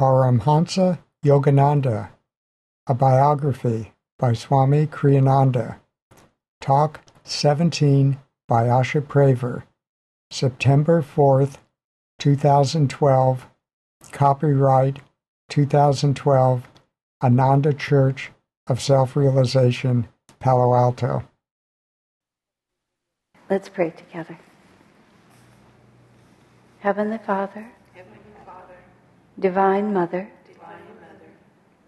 Paramhansa Yogananda, a biography by Swami Kriyananda. Talk 17 by Asha Praver, September 4th, 2012. Copyright 2012, Ananda Church of Self Realization, Palo Alto. Let's pray together. Heavenly Father, Heavenly Father, Divine Mother, Divine Mother,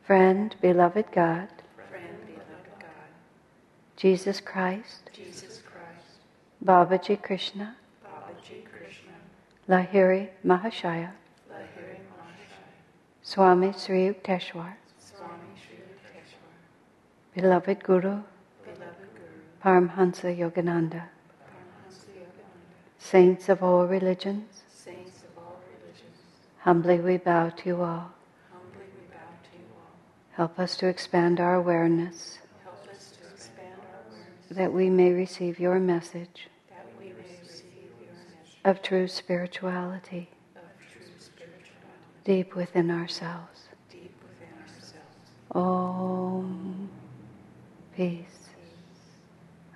Friend, Beloved God, Friend, Beloved God, Jesus Christ, Jesus Christ, Babaji Krishna, Babaji Krishna, Lahiri Mahashaya, Lahiri Mahashaya, Swami Sri Yukteswar, Swami Sri Yukteswar, Beloved Guru, Beloved Guru, Paramhansa Yogananda, Yogananda, Saints of all religions, Saints of all religions, humbly we bow to you all. humbly we bow to you all. Help us to expand our awareness Help us to expand our awareness that we may receive your message that we may receive your message of true spirituality of true spirituality deep within ourselves. deep within ourselves. Om. Peace.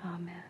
Amen.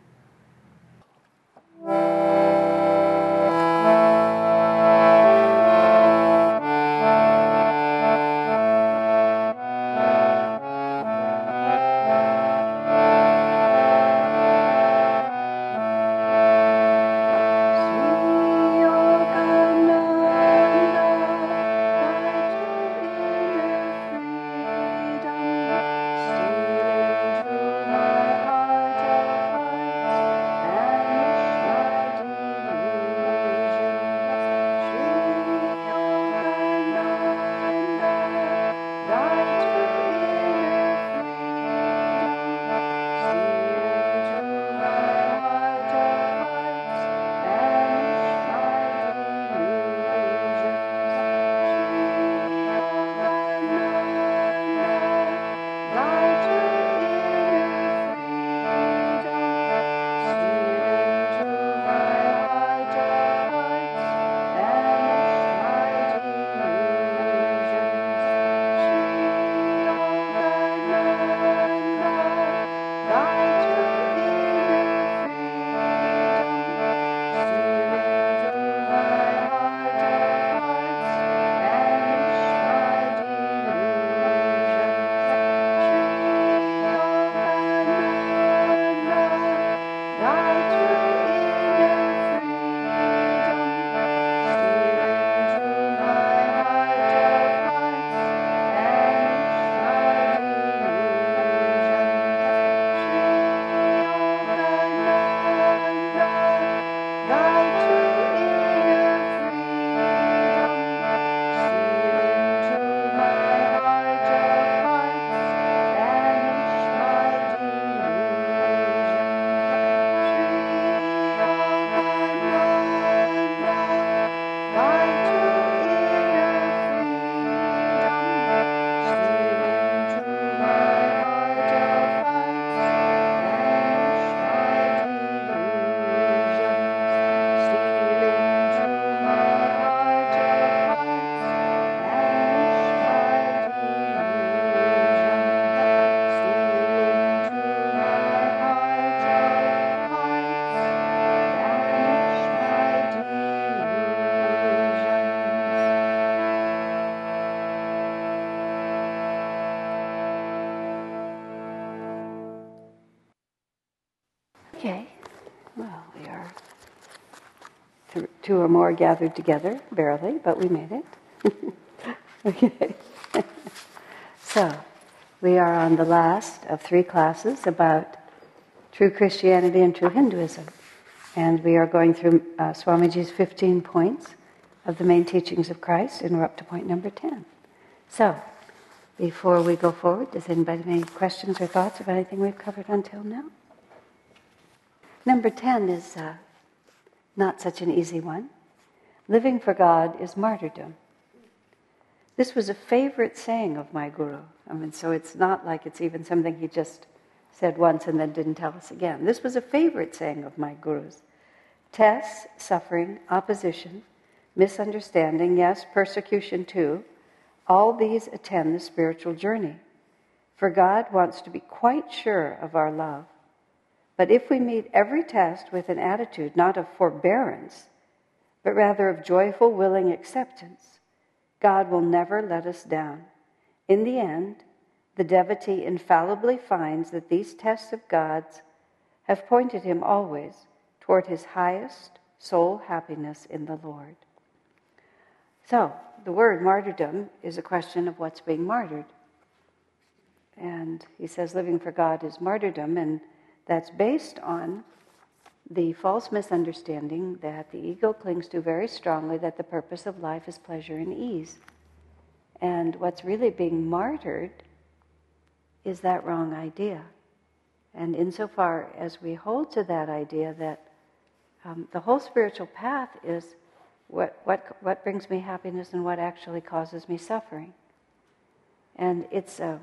Two or more gathered together, barely, but we made it. okay. so, we are on the last of three classes about true Christianity and true Hinduism. And we are going through uh, Swamiji's 15 points of the main teachings of Christ, and we're up to point number 10. So, before we go forward, does anybody have any questions or thoughts of anything we've covered until now? Number 10 is uh, not such an easy one. Living for God is martyrdom. This was a favorite saying of my guru. I mean, so it's not like it's even something he just said once and then didn't tell us again. This was a favorite saying of my guru's. Tests, suffering, opposition, misunderstanding, yes, persecution too, All these attend the spiritual journey. For God wants to be quite sure of our love. But if we meet every test with an attitude not of forbearance, but rather of joyful, willing acceptance, God will never let us down. In the end, the devotee infallibly finds that these tests of God's have pointed him always toward his highest soul happiness in the Lord. So, the word martyrdom is a question of what's being martyred. And he says living for God is martyrdom, and that's based on the false misunderstanding that the ego clings to very strongly that the purpose of life is pleasure and ease. And what's really being martyred is that wrong idea. And insofar as we hold to that idea that um, the whole spiritual path is what, what, what brings me happiness and what actually causes me suffering. And it's a,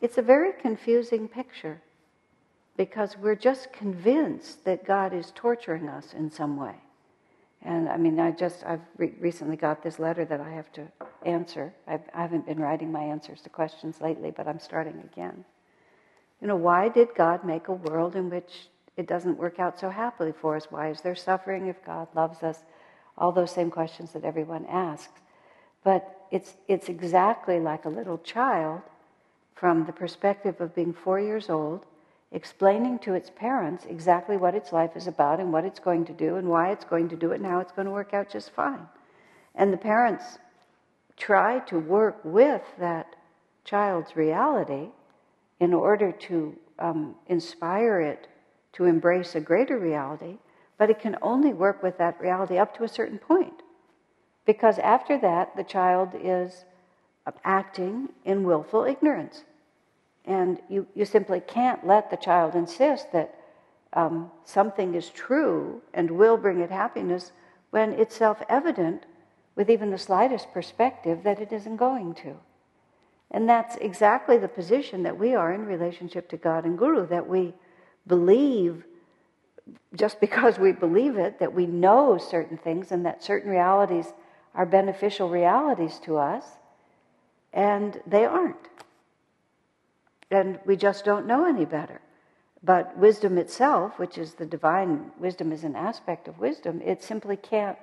it's a very confusing picture because we're just convinced that God is torturing us in some way. And I mean, I just, I've re- recently got this letter that I have to answer. I've, I haven't been writing my answers to questions lately, but I'm starting again. You know, why did God make a world in which it doesn't work out so happily for us? Why is there suffering if God loves us? All those same questions that everyone asks. But it's, it's exactly like a little child from the perspective of being four years old explaining to its parents exactly what its life is about and what it's going to do and why it's going to do it and how it's going to work out just fine. And the parents try to work with that child's reality in order to um, inspire it to embrace a greater reality, but it can only work with that reality up to a certain point. Because after that, the child is acting in willful ignorance. And you, you simply can't let the child insist that um, something is true and will bring it happiness when it's self evident with even the slightest perspective that it isn't going to. And that's exactly the position that we are in relationship to God and Guru, that we believe just because we believe it, that we know certain things and that certain realities are beneficial realities to us, and they aren't and we just don't know any better. But wisdom itself, which is the divine wisdom, is an aspect of wisdom. It simply can't.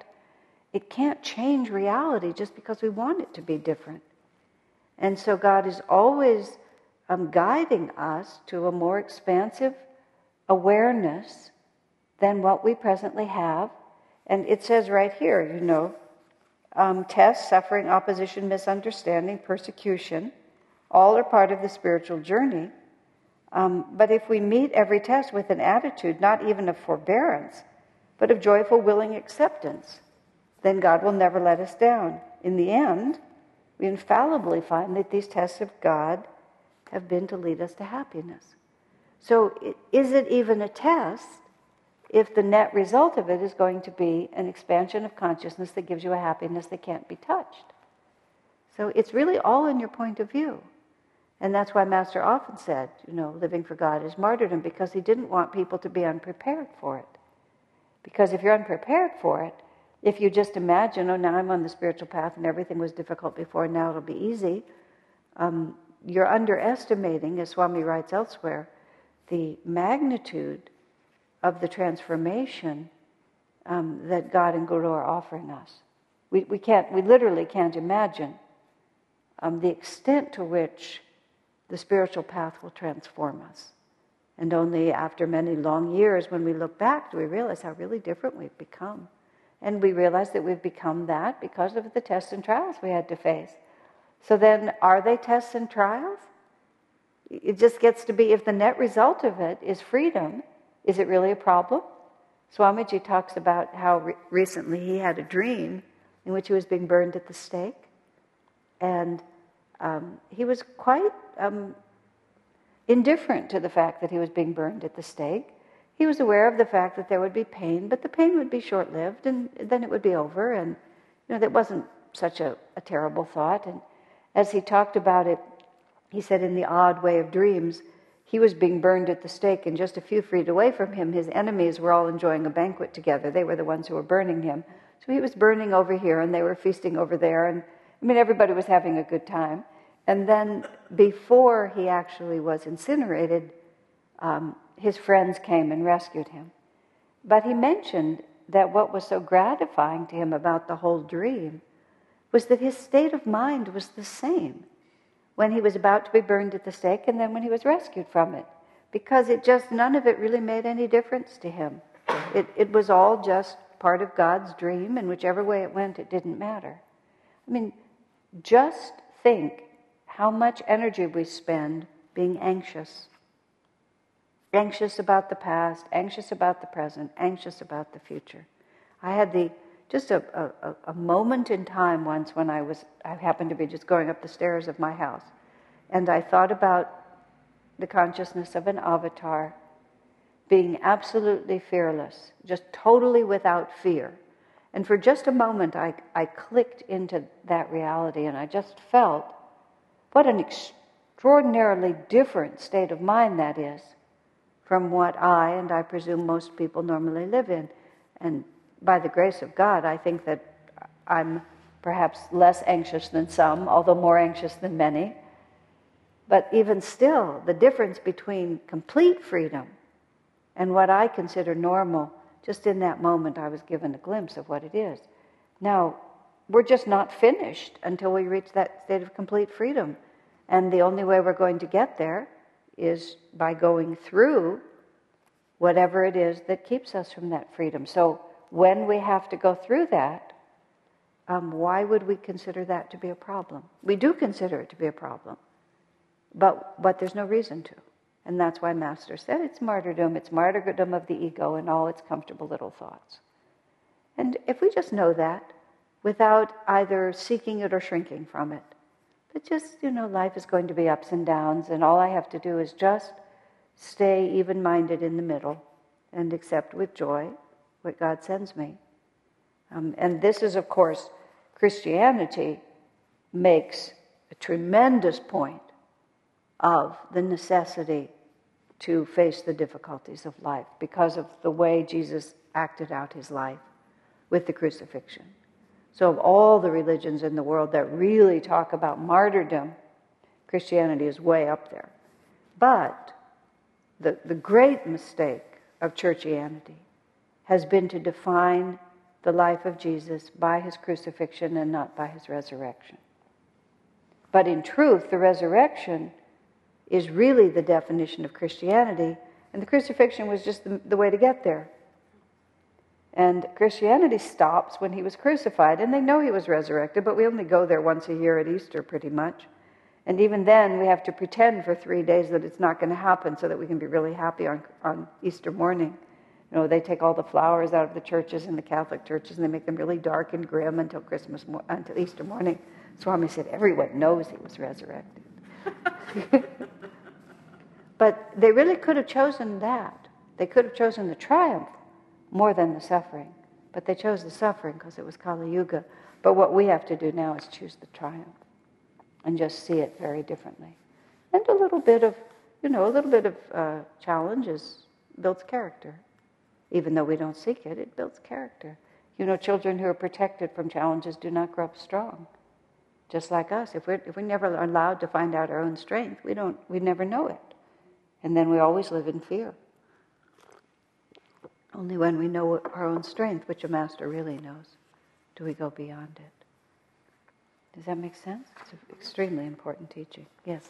It can't change reality just because we want it to be different. And so God is always um, guiding us to a more expansive awareness than what we presently have. And it says right here, you know, um, test, suffering, opposition, misunderstanding, persecution all are part of the spiritual journey. Um, but if we meet every test with an attitude, not even of forbearance, but of joyful, willing acceptance, then God will never let us down. In the end, we infallibly find that these tests of God have been to lead us to happiness. So, is it even a test if the net result of it is going to be an expansion of consciousness that gives you a happiness that can't be touched? So, it's really all in your point of view. And that's why Master often said, you know, living for God is martyrdom, because he didn't want people to be unprepared for it. Because if you're unprepared for it, if you just imagine, oh, now I'm on the spiritual path and everything was difficult before, now it'll be easy, um, you're underestimating, as Swami writes elsewhere, the magnitude of the transformation um, that God and Guru are offering us. We, we can't, we literally can't imagine um, the extent to which the spiritual path will transform us. And only after many long years, when we look back, do we realize how really different we've become. And we realize that we've become that because of the tests and trials we had to face. So then, are they tests and trials? It just gets to be if the net result of it is freedom, is it really a problem? Swamiji talks about how re- recently he had a dream in which he was being burned at the stake. And um, he was quite um, indifferent to the fact that he was being burned at the stake. He was aware of the fact that there would be pain, but the pain would be short lived and then it would be over. And, you know, that wasn't such a, a terrible thought. And as he talked about it, he said, in the odd way of dreams, he was being burned at the stake, and just a few feet away from him, his enemies were all enjoying a banquet together. They were the ones who were burning him. So he was burning over here, and they were feasting over there. And I mean, everybody was having a good time. And then before he actually was incinerated, um, his friends came and rescued him. But he mentioned that what was so gratifying to him about the whole dream was that his state of mind was the same when he was about to be burned at the stake and then when he was rescued from it. Because it just, none of it really made any difference to him. It, it was all just part of God's dream, and whichever way it went, it didn't matter. I mean, just think how much energy we spend being anxious. Anxious about the past, anxious about the present, anxious about the future. I had the just a, a, a moment in time once when I was I happened to be just going up the stairs of my house, and I thought about the consciousness of an avatar being absolutely fearless, just totally without fear. And for just a moment, I, I clicked into that reality and I just felt what an extraordinarily different state of mind that is from what I, and I presume most people, normally live in. And by the grace of God, I think that I'm perhaps less anxious than some, although more anxious than many. But even still, the difference between complete freedom and what I consider normal, just in that moment, I was given a glimpse of what it is. Now, we're just not finished until we reach that state of complete freedom. And the only way we're going to get there is by going through whatever it is that keeps us from that freedom. So, when we have to go through that, um, why would we consider that to be a problem? We do consider it to be a problem, but, but there's no reason to. And that's why Master said it's martyrdom, it's martyrdom of the ego and all its comfortable little thoughts. And if we just know that, without either seeking it or shrinking from it, but just, you know, life is going to be ups and downs, and all I have to do is just stay even minded in the middle and accept with joy what God sends me. Um, and this is, of course, Christianity makes a tremendous point of the necessity to face the difficulties of life because of the way Jesus acted out his life with the crucifixion. So, of all the religions in the world that really talk about martyrdom, Christianity is way up there. But the, the great mistake of churchianity has been to define the life of Jesus by his crucifixion and not by his resurrection. But in truth, the resurrection is really the definition of Christianity, and the crucifixion was just the, the way to get there. And Christianity stops when he was crucified, and they know he was resurrected, but we only go there once a year at Easter, pretty much. And even then, we have to pretend for three days that it's not going to happen so that we can be really happy on, on Easter morning. You know, they take all the flowers out of the churches in the Catholic churches and they make them really dark and grim until Christmas, until Easter morning. Swami said, everyone knows he was resurrected. but they really could have chosen that. They could have chosen the triumph more than the suffering. But they chose the suffering because it was Kali Yuga. But what we have to do now is choose the triumph and just see it very differently. And a little bit of, you know, a little bit of uh, challenges builds character. Even though we don't seek it, it builds character. You know, children who are protected from challenges do not grow up strong just like us. If we're, if we're never allowed to find out our own strength, we don't, we never know it. And then we always live in fear. Only when we know our own strength, which a master really knows, do we go beyond it. Does that make sense? It's an extremely important teaching. Yes?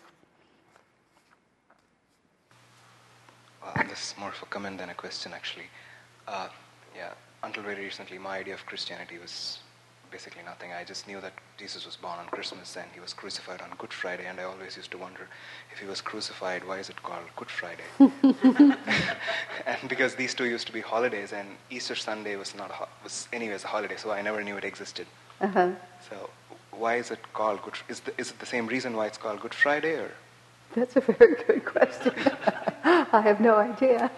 Well, this is more of a comment than a question, actually. Uh, yeah, until very recently, my idea of Christianity was basically nothing. I just knew that Jesus was born on Christmas and he was crucified on Good Friday, and I always used to wonder if he was crucified, why is it called Good Friday? and because these two used to be holidays, and Easter Sunday was not ho- was anyways a holiday, so I never knew it existed. Uh-huh. So why is it called Good? Is, the, is it the same reason why it's called Good Friday, or? That's a very good question. I have no idea.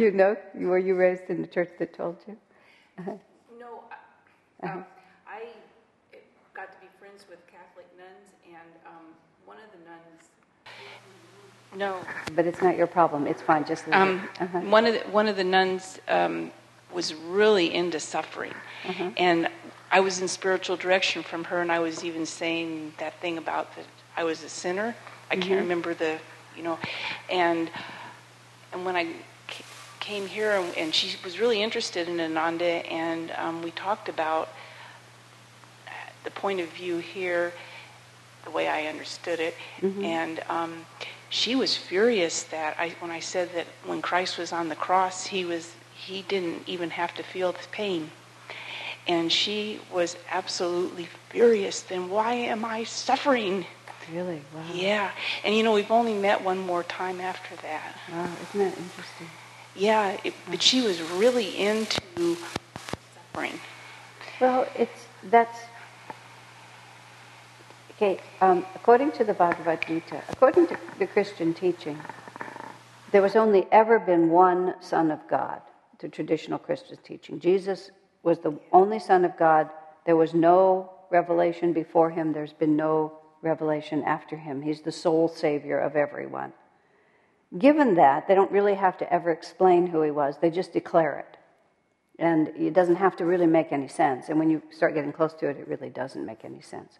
you know, were you raised in the church that told you? Uh-huh. Um, I got to be friends with Catholic nuns, and um, one of the nuns. No. But it's not your problem. It's fine. Just leave Um, it. Uh-huh. One of the, one of the nuns um, was really into suffering, Uh-huh. and I was in spiritual direction from her, and I was even saying that thing about that I was a sinner. I can't Mhm. remember the, you know, and and when I came here, and, and she was really interested in Ananda, and um, we talked about the point of view here, the way I understood it, Mhm. and um, she was furious that I, when I said that when Christ was on the cross, he was he didn't even have to feel the pain, and she was absolutely furious. Then why am I suffering? Really? Wow. Yeah, and you know we've only met one more time after that. Wow, isn't that interesting? Yeah, it, but she was really into suffering. Well, it's that's okay. Um, according to the Bhagavad Gita, according to the Christian teaching, there was only ever been one Son of God. The traditional Christian teaching, Jesus was the only Son of God. There was no revelation before him. There's been no revelation after him. He's the sole Savior of everyone. Given that, they don't really have to ever explain who he was. They just declare it. And it doesn't have to really make any sense. And when you start getting close to it, it really doesn't make any sense.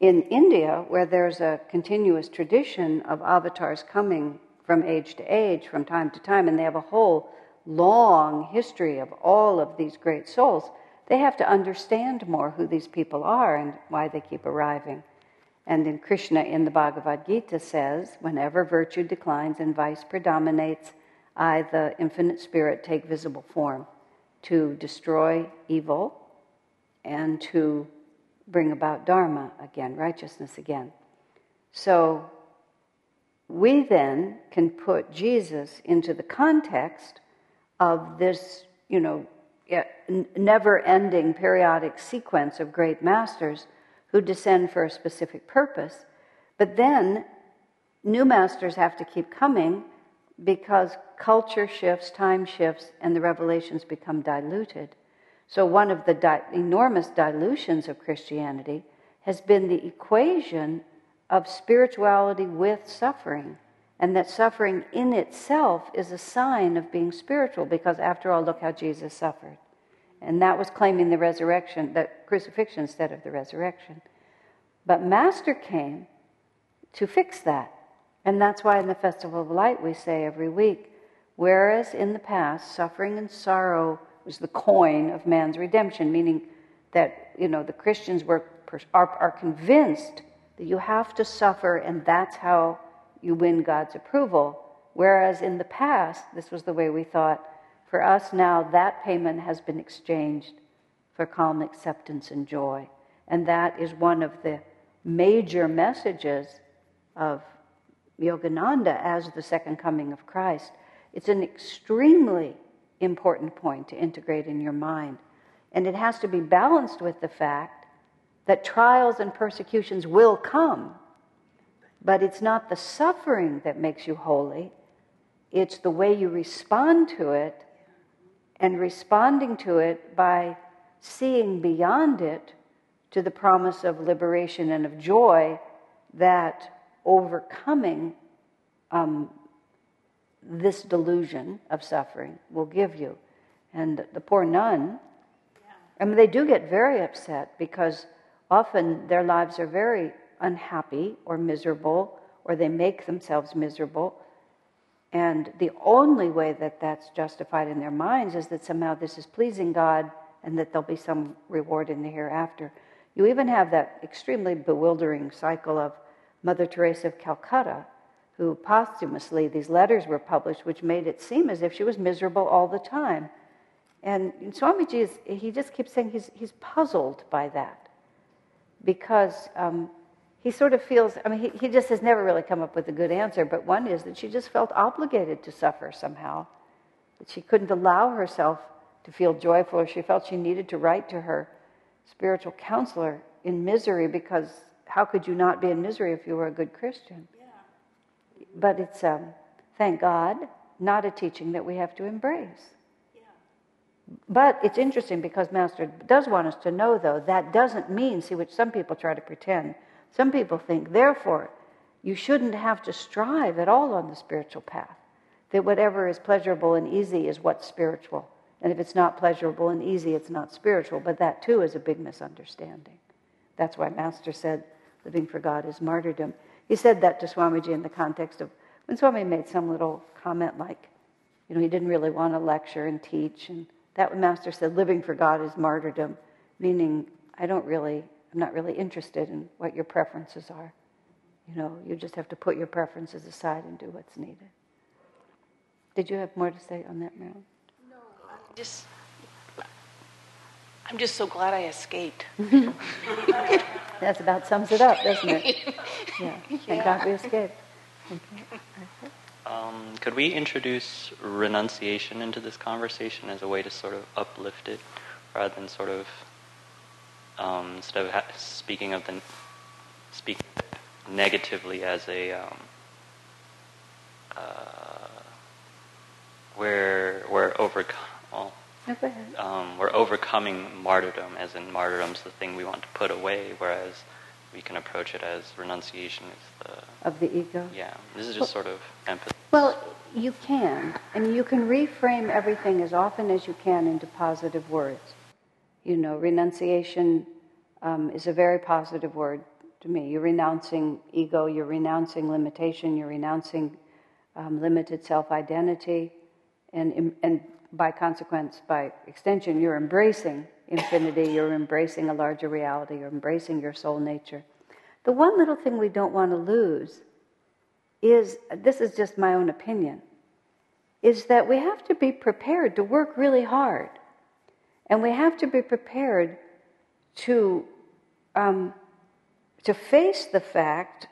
In India, where there's a continuous tradition of avatars coming from age to age, from time to time, and they have a whole long history of all of these great souls, they have to understand more who these people are and why they keep arriving. And then Krishna in the Bhagavad Gita says, whenever virtue declines and vice predominates, I, the infinite spirit, take visible form to destroy evil and to bring about dharma again, righteousness again. So we then can put Jesus into the context of this, you know, never ending periodic sequence of great masters who descend for a specific purpose. But then new masters have to keep coming because culture shifts, time shifts, and the revelations become diluted. So, one of the di- enormous dilutions of Christianity has been the equation of spirituality with suffering, and that suffering in itself is a sign of being spiritual, because after all, look how Jesus suffered. And that was claiming the resurrection, the crucifixion instead of the resurrection. But Master came to fix that. And that's why in the Festival of Light we say every week, whereas in the past, suffering and sorrow was the coin of man's redemption, meaning that, you know, the Christians were, are, are convinced that you have to suffer and that's how you win God's approval. Whereas in the past, this was the way we thought, for us now, that payment has been exchanged for calm acceptance and joy. And that is one of the major messages of Yogananda as the second coming of Christ. It's an extremely important point to integrate in your mind. And it has to be balanced with the fact that trials and persecutions will come. But it's not the suffering that makes you holy, it's the way you respond to it and responding to it by seeing beyond it to the promise of liberation and of joy that overcoming um, this delusion of suffering will give you. And the poor nun, I mean, they do get very upset because often their lives are very unhappy or miserable, or they make themselves miserable. And the only way that that's justified in their minds is that somehow this is pleasing God and that there'll be some reward in the hereafter. You even have that extremely bewildering cycle of Mother Teresa of Calcutta, who posthumously, these letters were published, which made it seem as if she was miserable all the time. And Swamiji, is, he just keeps saying he's, he's puzzled by that because um, he sort of feels, I mean, he, he just has never really come up with a good answer, but one is that she just felt obligated to suffer somehow, that she couldn't allow herself to feel joyful, or she felt she needed to write to her spiritual counselor in misery because how could you not be in misery if you were a good Christian? Yeah. But it's, um, thank God, not a teaching that we have to embrace. Yeah. But it's interesting because Master does want us to know, though, that doesn't mean, see, which some people try to pretend. Some people think, therefore, you shouldn't have to strive at all on the spiritual path, that whatever is pleasurable and easy is what's spiritual. And if it's not pleasurable and easy, it's not spiritual. But that too is a big misunderstanding. That's why Master said living for God is martyrdom. He said that to Swamiji in the context of when Swami made some little comment like, you know, he didn't really want to lecture and teach. And that when Master said living for God is martyrdom, meaning I don't really, I'm not really interested in what your preferences are. You know, you just have to put your preferences aside and do what's needed. Did you have more to say on that, Marilyn? No, I'm just, I'm just so glad I escaped. That's about sums it up, doesn't it? Yeah. Thank yeah. God we escaped. Okay. Um, could we introduce renunciation into this conversation as a way to sort of uplift it, rather than sort of um, instead of ha- speaking of the speaking negatively as a um, uh, we're we're overcome. Well, no. Um, we're overcoming martyrdom, as in martyrdom's the thing we want to put away, whereas we can approach it as renunciation is the of the ego. Yeah, this is just well, sort of empathy. Well, you can, and you can reframe everything as often as you can into positive words. You know, renunciation um, is a very positive word to me. You're renouncing ego, you're renouncing limitation, you're renouncing um, limited self identity, and, and by consequence, by extension, you're embracing infinity, you're embracing a larger reality, you're embracing your soul nature. The one little thing we don't want to lose is this is just my own opinion is that we have to be prepared to work really hard. And we have to be prepared to um, to face the fact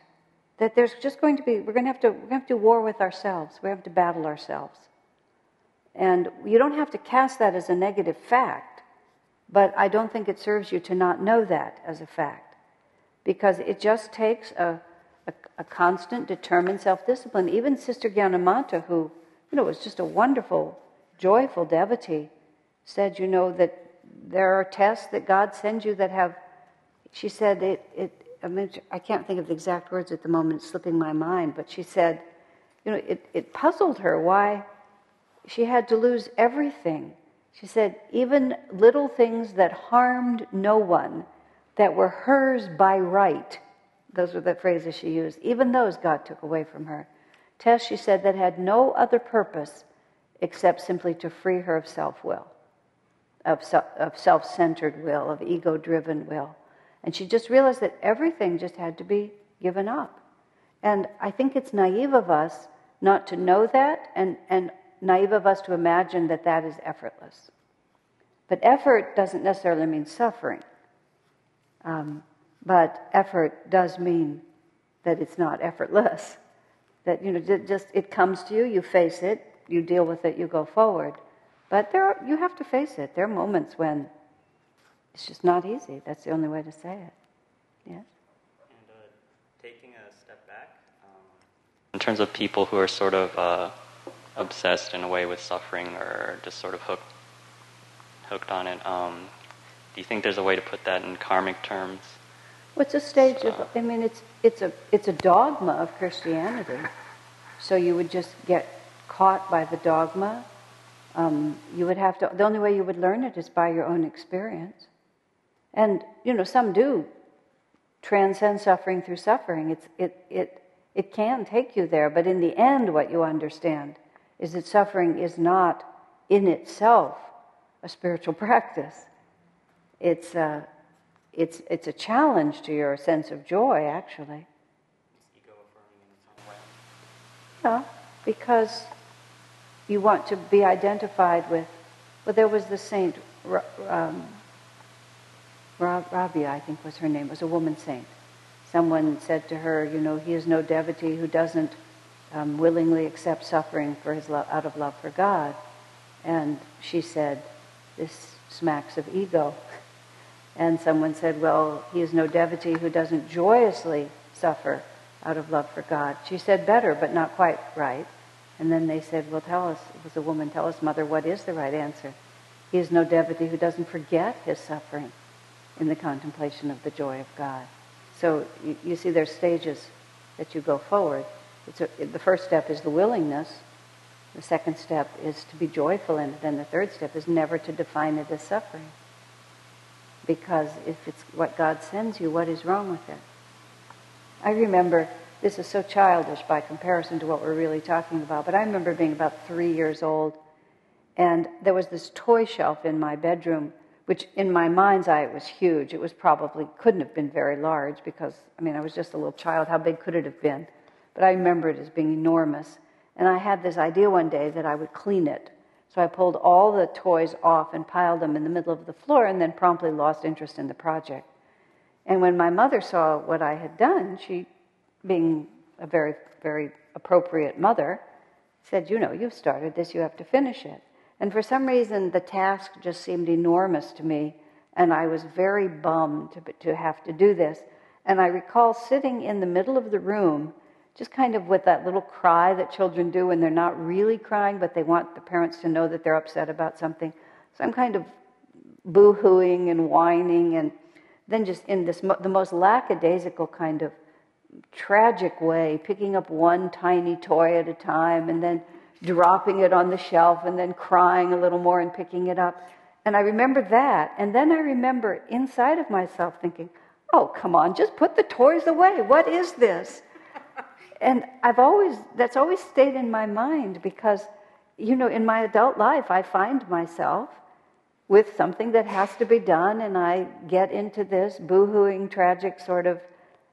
that there's just going to be we're going to have to we're going to have to war with ourselves. We have to battle ourselves, and you don't have to cast that as a negative fact, but I don't think it serves you to not know that as a fact, because it just takes a a, a constant, determined self-discipline. Even Sister Gyanamata, who you know was just a wonderful, joyful devotee, said, you know that there are tests that God sends you that have she said it, it I, mean, I can't think of the exact words at the moment, it's slipping my mind, but she said, you know, it, it puzzled her why she had to lose everything. She said, even little things that harmed no one, that were hers by right, those were the phrases she used, even those God took away from her. Tests, she said, that had no other purpose except simply to free her of self will, of, of self centered will, of ego driven will. And she just realized that everything just had to be given up. And I think it's naive of us not to know that and, and naive of us to imagine that that is effortless. But effort doesn't necessarily mean suffering. Um, but effort does mean that it's not effortless. That, you know, just it comes to you, you face it, you deal with it, you go forward. But there are, you have to face it. There are moments when it's just not easy. That's the only way to say it. Yes? And uh, taking a step back, um, in terms of people who are sort of uh, obsessed in a way with suffering or just sort of hooked, hooked on it, um, do you think there's a way to put that in karmic terms? What's well, a stage so, of? I mean, it's it's a it's a dogma of Christianity. So you would just get caught by the dogma. Um, you would have to. The only way you would learn it is by your own experience. And, you know, some do transcend suffering through suffering. It's, it, it, it can take you there, but in the end, what you understand is that suffering is not in itself a spiritual practice. It's a, it's, it's a challenge to your sense of joy, actually. Yeah, because you want to be identified with. Well, there was the saint um, Rabia, I think was her name, was a woman saint. Someone said to her, you know, he is no devotee who doesn't um, willingly accept suffering for his love, out of love for God. And she said, this smacks of ego. And someone said, well, he is no devotee who doesn't joyously suffer out of love for God. She said better, but not quite right. And then they said, well, tell us, it was a woman, tell us, mother, what is the right answer? He is no devotee who doesn't forget his suffering in the contemplation of the joy of God. So you, you see there's stages that you go forward. A, the first step is the willingness, The second step is to be joyful in it. And the third step is never to define it as suffering. Because if it's what God sends you, what is wrong with it? I remember, this is so childish by comparison to what we're really talking about, but I remember being about three years old, and there was this toy shelf in my bedroom, which in my mind's eye it was huge. It was probably, couldn't have been very large because, I mean, I was just a little child. How big could it have been? But I remember it as being enormous. And I had this idea one day that I would clean it. So I pulled all the toys off and piled them in the middle of the floor and then promptly lost interest in the project. And when my mother saw what I had done, she, being a very, very appropriate mother, said, You know, you've started this, you have to finish it. And for some reason, the task just seemed enormous to me, and I was very bummed to, to have to do this. And I recall sitting in the middle of the room just kind of with that little cry that children do when they're not really crying, but they want the parents to know that they're upset about something. So I'm kind of boo hooing and whining, and then just in this the most lackadaisical kind of tragic way, picking up one tiny toy at a time, and then dropping it on the shelf, and then crying a little more and picking it up. And I remember that, and then I remember inside of myself thinking, "Oh, come on, just put the toys away. What is this?" and I've always, that's always stayed in my mind because, you know, in my adult life, I find myself with something that has to be done, and I get into this boohooing, tragic sort of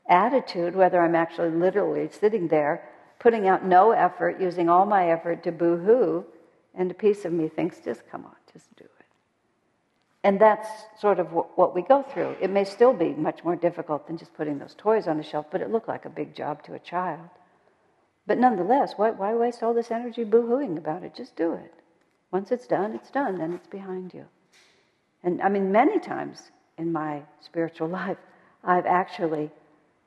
attitude, whether I'm actually literally sitting there, putting out no effort, using all my effort to boohoo, and a piece of me thinks, just come on, just do it. And that's sort of what we go through. It may still be much more difficult than just putting those toys on the shelf, but it looked like a big job to a child. But nonetheless, why, why waste all this energy boo-hooing about it? Just do it. Once it's done, it's done, then it's behind you. And I mean, many times in my spiritual life, I've actually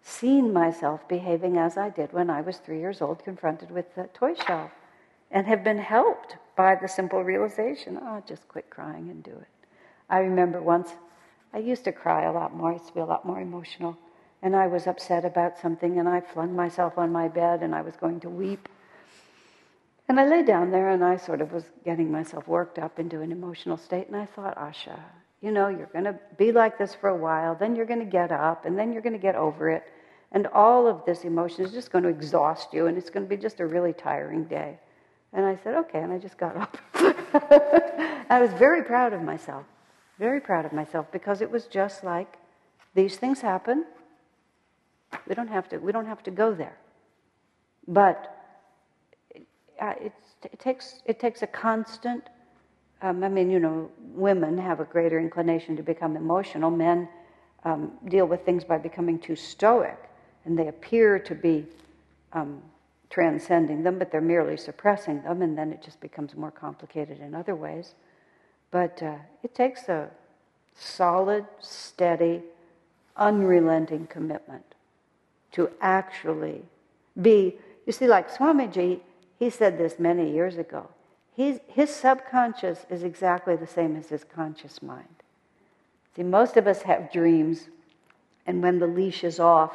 seen myself behaving as I did when I was three years old, confronted with the toy shelf, and have been helped by the simple realization oh, just quit crying and do it. I remember once, I used to cry a lot more, I used to be a lot more emotional and I was upset about something, and I flung myself on my bed, and I was going to weep. And I lay down there, and I sort of was getting myself worked up into an emotional state, and I thought, Asha, you know, you're going to be like this for a while, then you're going to get up, and then you're going to get over it. And all of this emotion is just going to exhaust you, and it's going to be just a really tiring day. And I said, okay, and I just got up. I was very proud of myself, very proud of myself, because it was just like these things happen, we don't have to, we don't have to go there. But uh, it takes, it takes a constant, um, I mean, you know, women have a greater inclination to become emotional. Men um, deal with things by becoming too stoic, and they appear to be um, transcending them, but they're merely suppressing them, and then it just becomes more complicated in other ways. But uh, it takes a solid, steady, unrelenting commitment to actually be. You see, like Swamiji, he said this many years ago. His subconscious is exactly the same as his conscious mind. See, most of us have dreams, and when the leash is off,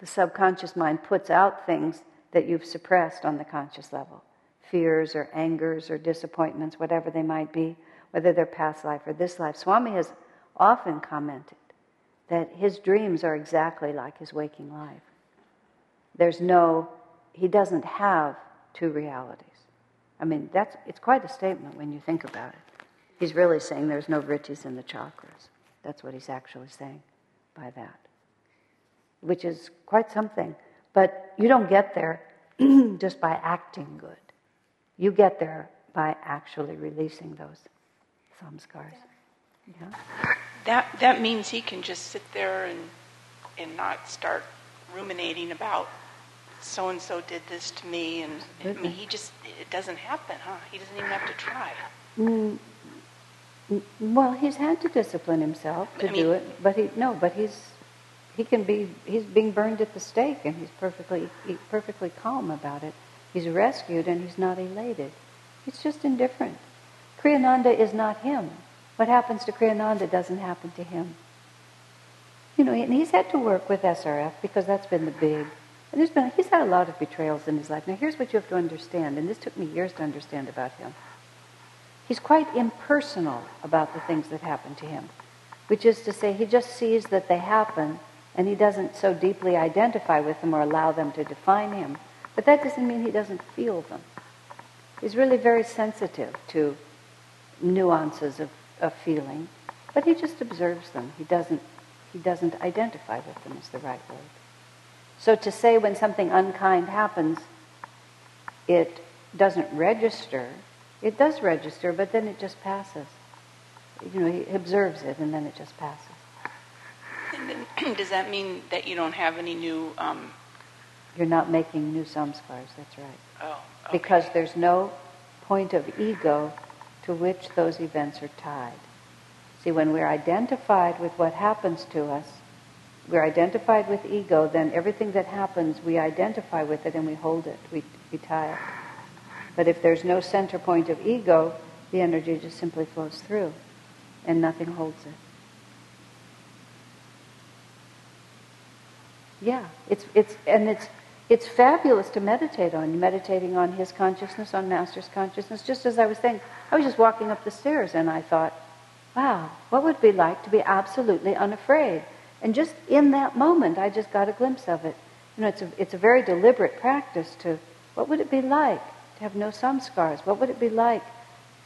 the subconscious mind puts out things that you've suppressed on the conscious level fears or angers or disappointments, whatever they might be, whether they're past life or this life. Swami has often commented that his dreams are exactly like his waking life. There's no, he doesn't have two realities. I mean, that's, it's quite a statement when you think about it. He's really saying there's no vrittis in the chakras. That's what he's actually saying by that, which is quite something. But you don't get there just by acting good. You get there by actually releasing those samskars. Yeah. That that means he can just sit there and and not start ruminating about so and so did this to me, and I mean, he just it doesn't happen, huh? He doesn't even have to try. Mm, well, he's had to discipline himself to I mean, do it, but he no, but he's he can be he's being burned at the stake, and he's perfectly he's perfectly calm about it. He's rescued, and he's not elated. He's just indifferent. Kriyananda is not him. What happens to Kriyananda doesn't happen to him. You know, and he's had to work with SRF because that's been the big And there's been, he's had a lot of betrayals in his life. Now, here's what you have to understand, and this took me years to understand about him. He's quite impersonal about the things that happen to him, which is to say, he just sees that they happen, and he doesn't so deeply identify with them or allow them to define him. But that doesn't mean he doesn't feel them. He's really very sensitive to nuances of, of feeling, but he just observes them. He doesn't, he doesn't identify with them, is the right word. So to say when something unkind happens, it doesn't register, it does register, but then it just passes. You know, he observes it and then it just passes. Then, does that mean that you don't have any new? Um... You're not making new samskars. That's right. Oh, okay. Because there's no point of ego to which those events are tied. See, when we're identified with what happens to us, we're identified with ego, then everything that happens, we identify with it and we hold it, we, we tie it. But if there's no center point of ego, the energy just simply flows through and nothing holds it. Yeah, it's, it's, and it's, it's fabulous to meditate on, meditating on his consciousness, on Master's consciousness. Just as I was saying, I was just walking up the stairs and I thought, wow, what would it be like to be absolutely unafraid? And just in that moment, I just got a glimpse of it. You know, it's a, it's a very deliberate practice to, what would it be like to have no samskars? What would it be like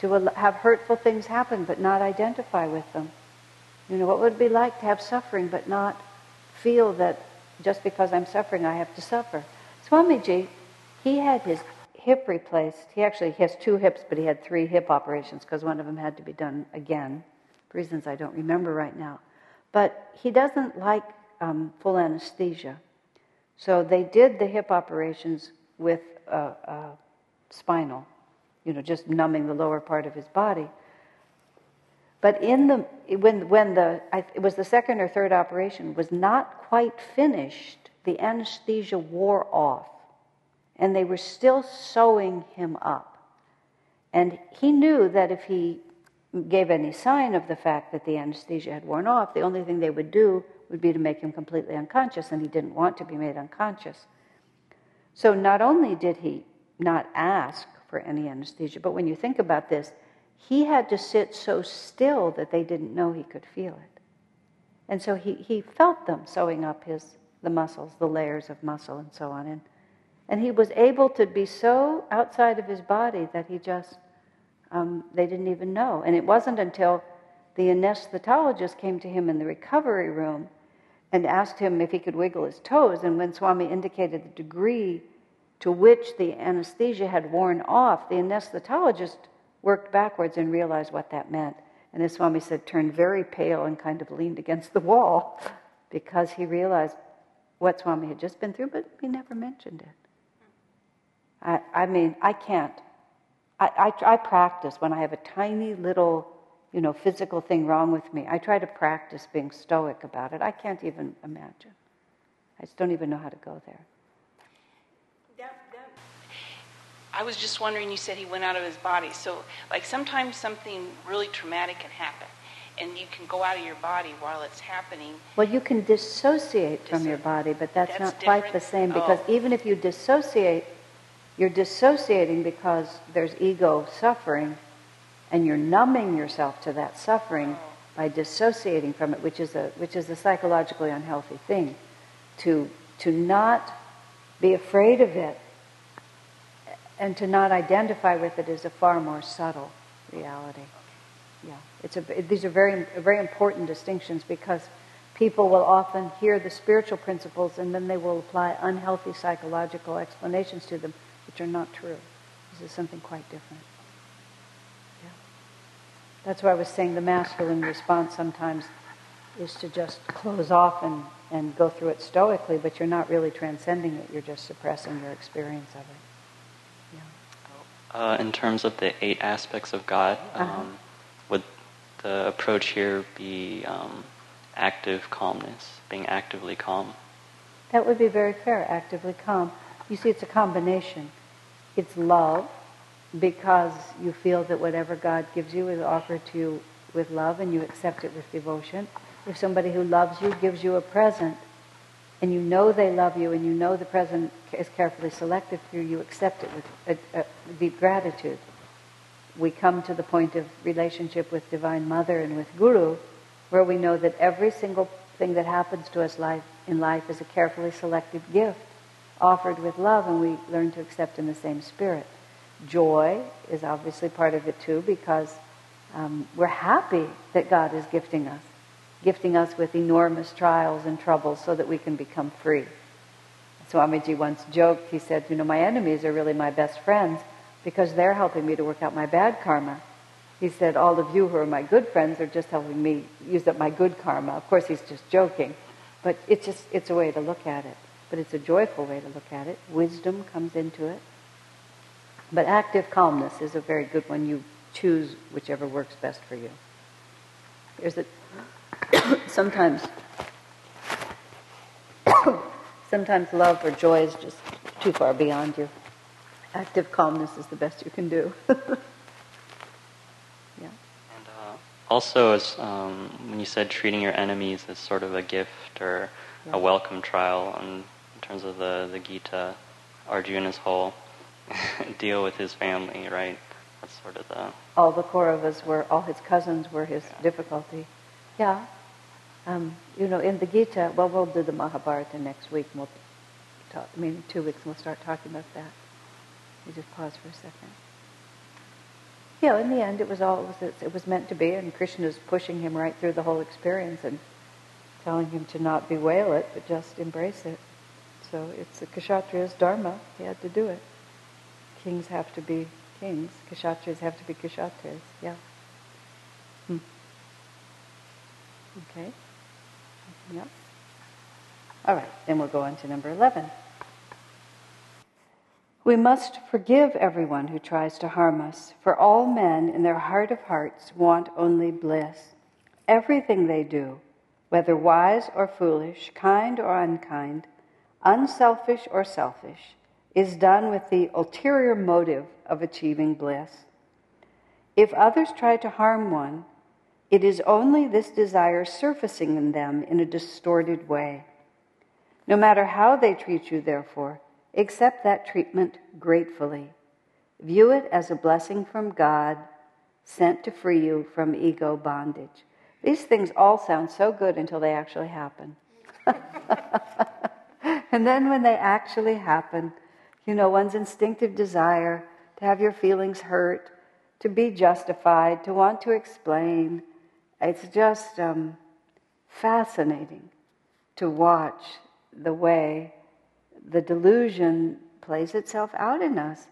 to have hurtful things happen but not identify with them? You know, what would it be like to have suffering but not feel that just because I'm suffering, I have to suffer? Swamiji, he had his hip replaced. He actually has two hips, but he had three hip operations because one of them had to be done again, reasons I don't remember right now. But he doesn't like um, full anesthesia. So they did the hip operations with uh, uh, spinal, you know, just numbing the lower part of his body. But in the when when the it was the second or third operation was not quite finished, the anesthesia wore off, and they were still sewing him up. And he knew that if he gave any sign of the fact that the anesthesia had worn off, the only thing they would do would be to make him completely unconscious, and he didn't want to be made unconscious. So not only did he not ask for any anesthesia, but when you think about this, he had to sit so still that they didn't know he could feel it. And so he, he felt them sewing up his the muscles, the layers of muscle and so on. And, and he was able to be so outside of his body that he just um, they didn't even know. And it wasn't until the anesthetologist came to him in the recovery room and asked him if he could wiggle his toes. And when Swami indicated the degree to which the anesthesia had worn off, the anesthetologist worked backwards and realized what that meant. And as Swami said, turned very pale and kind of leaned against the wall because he realized what Swami had just been through, but he never mentioned it. I, I mean, I can't I, I, I practice when I have a tiny little, you know, physical thing wrong with me. I try to practice being stoic about it. I can't even imagine. I just don't even know how to go there. I was just wondering, you said he went out of his body. So, like, sometimes something really traumatic can happen, and you can go out of your body while it's happening. Well, you can dissociate from your body, but that's, that's not different? quite the same because oh. even if you dissociate, you're dissociating because there's ego suffering, and you're numbing yourself to that suffering by dissociating from it, which is a which is a psychologically unhealthy thing. To to not be afraid of it and to not identify with it is a far more subtle reality. Yeah, it's a, these are very very important distinctions because people will often hear the spiritual principles and then they will apply unhealthy psychological explanations to them which are not true. This is something quite different. Yeah. That's why I was saying the masculine response sometimes is to just close off and, and go through it stoically, but you're not really transcending it, you're just suppressing your experience of it. Yeah. Uh, in terms of the eight aspects of God, uh-huh. Um, would the approach here be um, active calmness, being actively calm? That would be very fair, actively calm. You see, it's a combination. It's love, because you feel that whatever God gives you is offered to you with love and you accept it with devotion. If somebody who loves you gives you a present, and you know they love you, and you know the present is carefully selected for you, you accept it with a, a deep gratitude. We come to the point of relationship with Divine Mother and with Guru, where we know that every single thing that happens to us life, in life is a carefully selected gift offered with love, and we learn to accept in the same spirit. Joy is obviously part of it too, because um, we're happy that God is gifting us, gifting us with enormous trials and troubles so that we can become free. Swamiji once joked, he said, You know, my enemies are really my best friends because they're helping me to work out my bad karma. He said, All of you who are my good friends are just helping me use up my good karma. Of course, he's just joking, but it's just, it's a way to look at it. But it's a joyful way to look at it. Wisdom comes into it. But active calmness is a very good one. You choose whichever works best for you. There's a sometimes sometimes love or joy is just too far beyond you. Active calmness is the best you can do. yeah. And uh, also, as um, when you said treating your enemies as sort of a gift or yeah. a welcome trial, in terms of the the Gita, Arjuna's whole deal with his family, right? That's sort of the. All the Kauravas were, all his cousins were his yeah. difficulty. Yeah. Um, you know, in the Gita, well, we'll do the Mahabharata next week. We'll talk, I mean, two weeks, and we'll start talking about that. We just pause for a second. Yeah, in the end, it was all it was, it was meant to be, and Krishna's pushing him right through the whole experience and telling him to not bewail it, but just embrace it. So it's the Kshatriya's dharma. He had to do it. Kings have to be kings. Kshatriyas have to be kshatriyas. Yeah. Hmm. Okay. Yep. All right, then we'll go on to number 11. We must forgive everyone who tries to harm us, for all men in their heart of hearts want only bliss. Everything they do, whether wise or foolish, kind or unkind, unselfish or selfish, is done with the ulterior motive of achieving bliss. If others try to harm one, it is only this desire surfacing in them in a distorted way. No matter how they treat you, therefore, accept that treatment gratefully. View it as a blessing from God sent to free you from ego bondage. These things all sound so good until they actually happen. and then when they actually happen, you know, one's instinctive desire to have your feelings hurt, to be justified, to want to explain. It's just um, fascinating to watch the way the delusion plays itself out in us.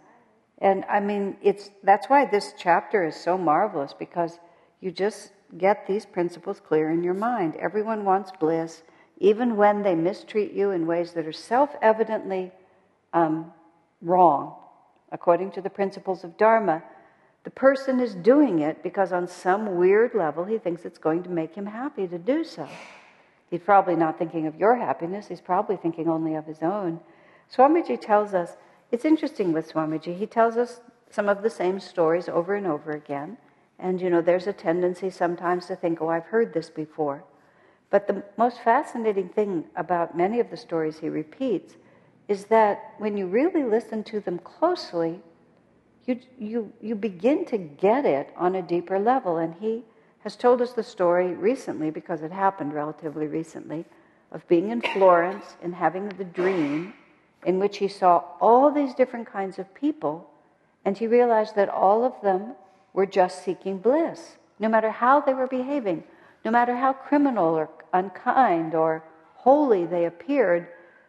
And I mean, it's that's why this chapter is so marvelous because you just get these principles clear in your mind. Everyone wants bliss, even when they mistreat you in ways that are self-evidently um, wrong, according to the principles of Dharma, the person is doing it because on some weird level he thinks it's going to make him happy to do so. He's probably not thinking of your happiness, he's probably thinking only of his own. Swamiji tells us, it's interesting with Swamiji, he tells us some of the same stories over and over again. And you know, there's a tendency sometimes to think, oh, I've heard this before. But the most fascinating thing about many of the stories he repeats is that when you really listen to them closely, you, you, you begin to get it on a deeper level. And he has told us the story recently, because it happened relatively recently, of being in Florence and having the dream in which he saw all these different kinds of people, and he realized that all of them were just seeking bliss, no matter how they were behaving, no matter how criminal or unkind or holy they appeared,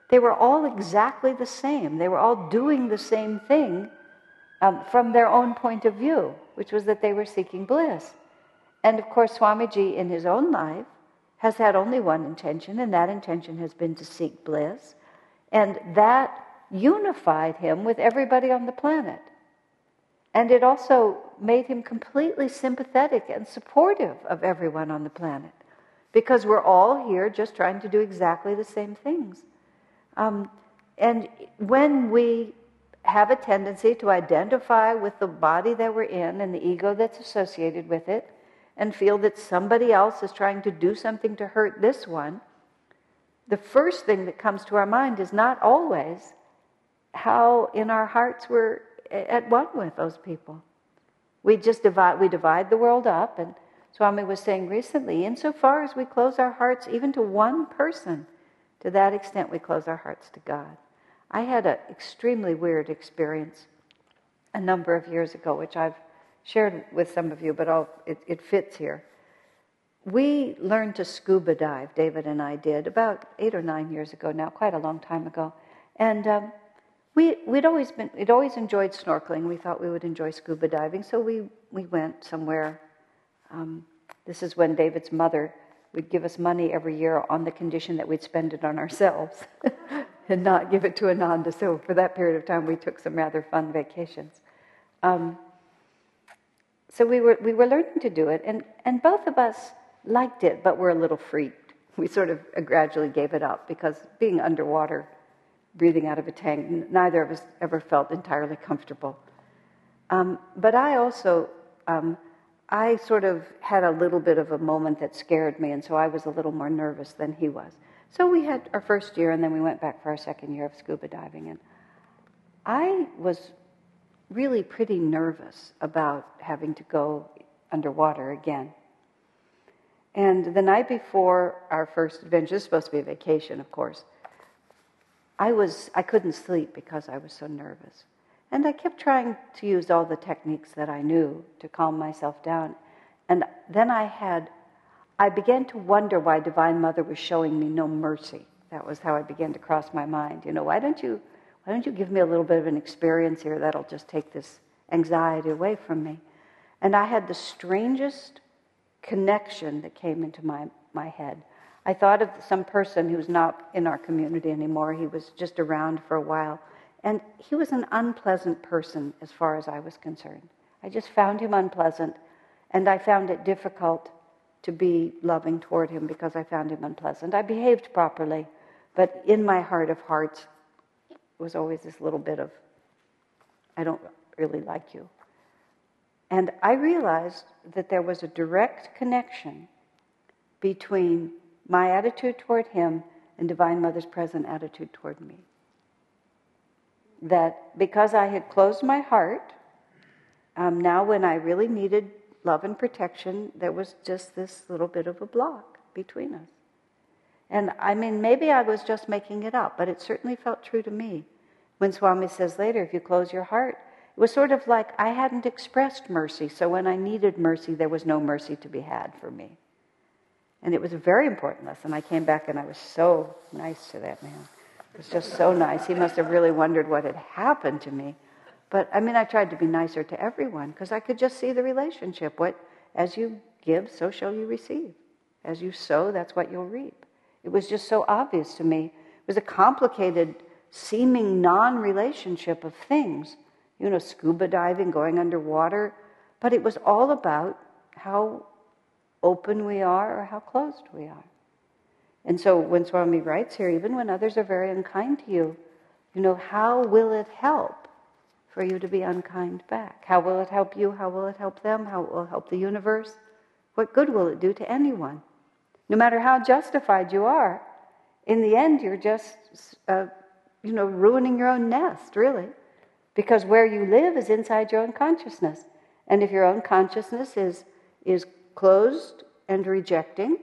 they were all exactly the same. They were all doing the same thing um, from their own point of view, which was that they were seeking bliss. And of course, Swamiji in his own life has had only one intention, and that intention has been to seek bliss. And that unified him with everybody on the planet. And it also made him completely sympathetic and supportive of everyone on the planet because we're all here just trying to do exactly the same things. Um, and when we have a tendency to identify with the body that we're in and the ego that's associated with it, and feel that somebody else is trying to do something to hurt this one, the first thing that comes to our mind is not always how in our hearts we're at one with those people. We just divide, we divide the world up, and Swami was saying recently, insofar as we close our hearts even to one person, to that extent we close our hearts to God. I had an extremely weird experience a number of years ago, which I've shared with some of you, but it, it fits here. We learned to scuba dive, David and I did, about eight or nine years ago now, quite a long time ago. And um, we, we'd always been, we'd always enjoyed snorkeling. We thought we would enjoy scuba diving, so we, we went somewhere. Um, this is when David's mother would give us money every year on the condition that we'd spend it on ourselves and not give it to Ananda. So for that period of time, we took some rather fun vacations. Um, so we were, we were learning to do it, and, and both of us liked it, but were a little freaked. We sort of gradually gave it up because being underwater breathing out of a tank. Neither of us ever felt entirely comfortable. Um, but I also, um, I sort of had a little bit of a moment that scared me, and so I was a little more nervous than he was. So we had our first year, and then we went back for our second year of scuba diving, and I was really pretty nervous about having to go underwater again. And the night before our first adventure, this is supposed to be a vacation, of course, I was I couldn't sleep because I was so nervous. And I kept trying to use all the techniques that I knew to calm myself down. And then I had I began to wonder why Divine Mother was showing me no mercy. That was how I began to cross my mind. You know, why don't you why don't you give me a little bit of an experience here that'll just take this anxiety away from me? And I had the strangest connection that came into my, my head. I thought of some person who's not in our community anymore. He was just around for a while. And he was an unpleasant person as far as I was concerned. I just found him unpleasant, and I found it difficult to be loving toward him because I found him unpleasant. I behaved properly, but in my heart of hearts was always this little bit of, I don't really like you. And I realized that there was a direct connection between my attitude toward him and Divine Mother's present attitude toward me. That because I had closed my heart, um, now when I really needed love and protection, there was just this little bit of a block between us. And I mean, maybe I was just making it up, but it certainly felt true to me. When Swami says later, if you close your heart, it was sort of like I hadn't expressed mercy, so when I needed mercy, there was no mercy to be had for me. And it was a very important lesson. I came back and I was so nice to that man. It was just so nice. He must have really wondered what had happened to me. But I mean, I tried to be nicer to everyone because I could just see the relationship. What, as you give, so shall you receive. As you sow, that's what you'll reap. It was just so obvious to me. It was a complicated, seeming non relationship of things. You know, scuba diving, going underwater. But it was all about how open we are or how closed we are. And so when Swami writes here, even when others are very unkind to you, you know, how will it help for you to be unkind back? How will it help you? How will it help them? How will it help the universe? What good will it do to anyone? No matter how justified you are, in the end, you're just, uh, you know, ruining your own nest, really. Because where you live is inside your own consciousness. And if your own consciousness is, is closed and rejecting,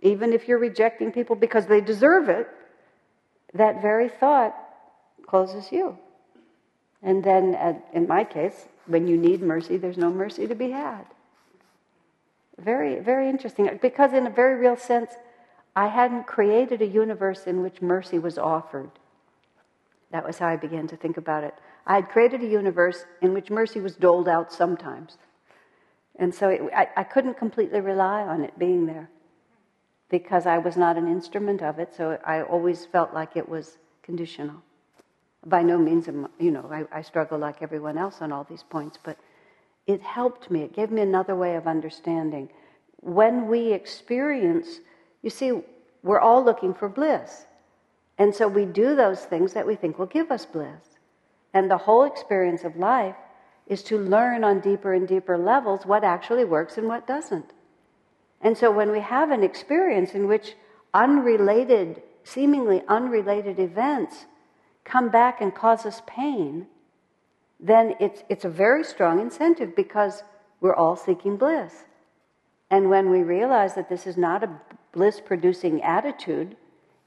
even if you're rejecting people because they deserve it, that very thought closes you. And then, uh, in my case, when you need mercy, there's no mercy to be had. Very, very interesting. Because, in a very real sense, I hadn't created a universe in which mercy was offered. That was how I began to think about it. I had created a universe in which mercy was doled out sometimes. And so it, I, I couldn't completely rely on it being there because I was not an instrument of it, so I always felt like it was conditional. By no means, you know, I, I struggle like everyone else on all these points, but it helped me. It gave me another way of understanding. When we experience, you see, we're all looking for bliss. And so we do those things that we think will give us bliss. And the whole experience of life is to learn on deeper and deeper levels what actually works and what doesn't. And so when we have an experience in which unrelated seemingly unrelated events come back and cause us pain, then it's, it's a very strong incentive because we're all seeking bliss. And when we realize that this is not a bliss producing attitude,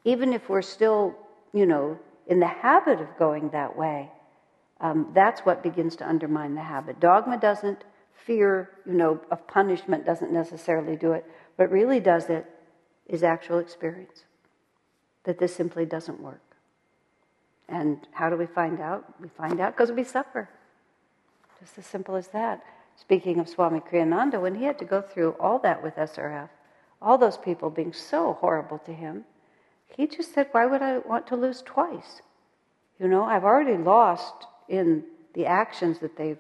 even if we're still, you know, in the habit of going that way, um, that's what begins to undermine the habit. Dogma doesn't, fear, you know, of punishment doesn't necessarily do it. What really does it is actual experience that this simply doesn't work. And how do we find out? We find out because we suffer. Just as simple as that. Speaking of Swami Kriyananda, when he had to go through all that with SRF, all those people being so horrible to him, he just said, Why would I want to lose twice? You know, I've already lost in the actions that they've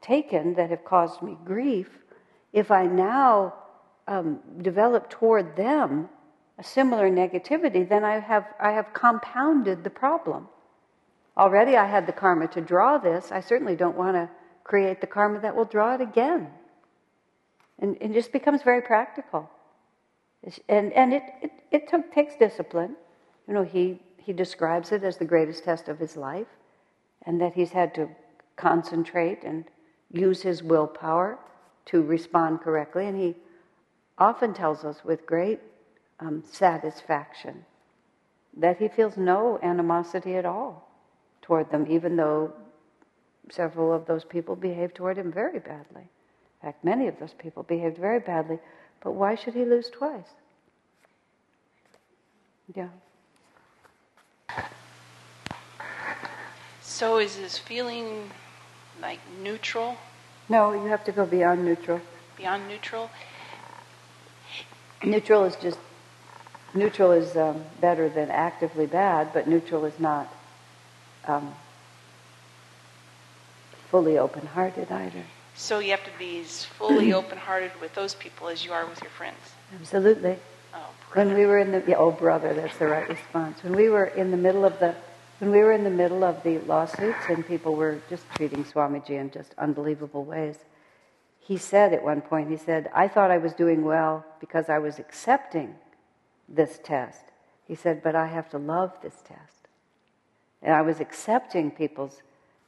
taken that have caused me grief. If I now um, develop toward them a similar negativity, then I have, I have compounded the problem. Already I had the karma to draw this. I certainly don't want to create the karma that will draw it again. And it just becomes very practical. And, and it, it, it took, takes discipline. You know, he, he describes it as the greatest test of his life, and that he's had to concentrate and use his willpower to respond correctly. And he often tells us with great um, satisfaction that he feels no animosity at all toward them, even though several of those people behaved toward him very badly. In fact, many of those people behaved very badly. But why should he lose twice? Yeah. So is this feeling like neutral? No, you have to go beyond neutral. Beyond neutral? Neutral is just neutral is um, better than actively bad, but neutral is not um, fully open-hearted either. So you have to be as fully open-hearted with those people as you are with your friends. Absolutely. Oh, when we were in the yeah, oh brother, that's the right response. When we were in the middle of the when we were in the middle of the lawsuits and people were just treating Swamiji in just unbelievable ways, he said at one point, he said, I thought I was doing well because I was accepting this test. He said, but I have to love this test. And I was accepting people's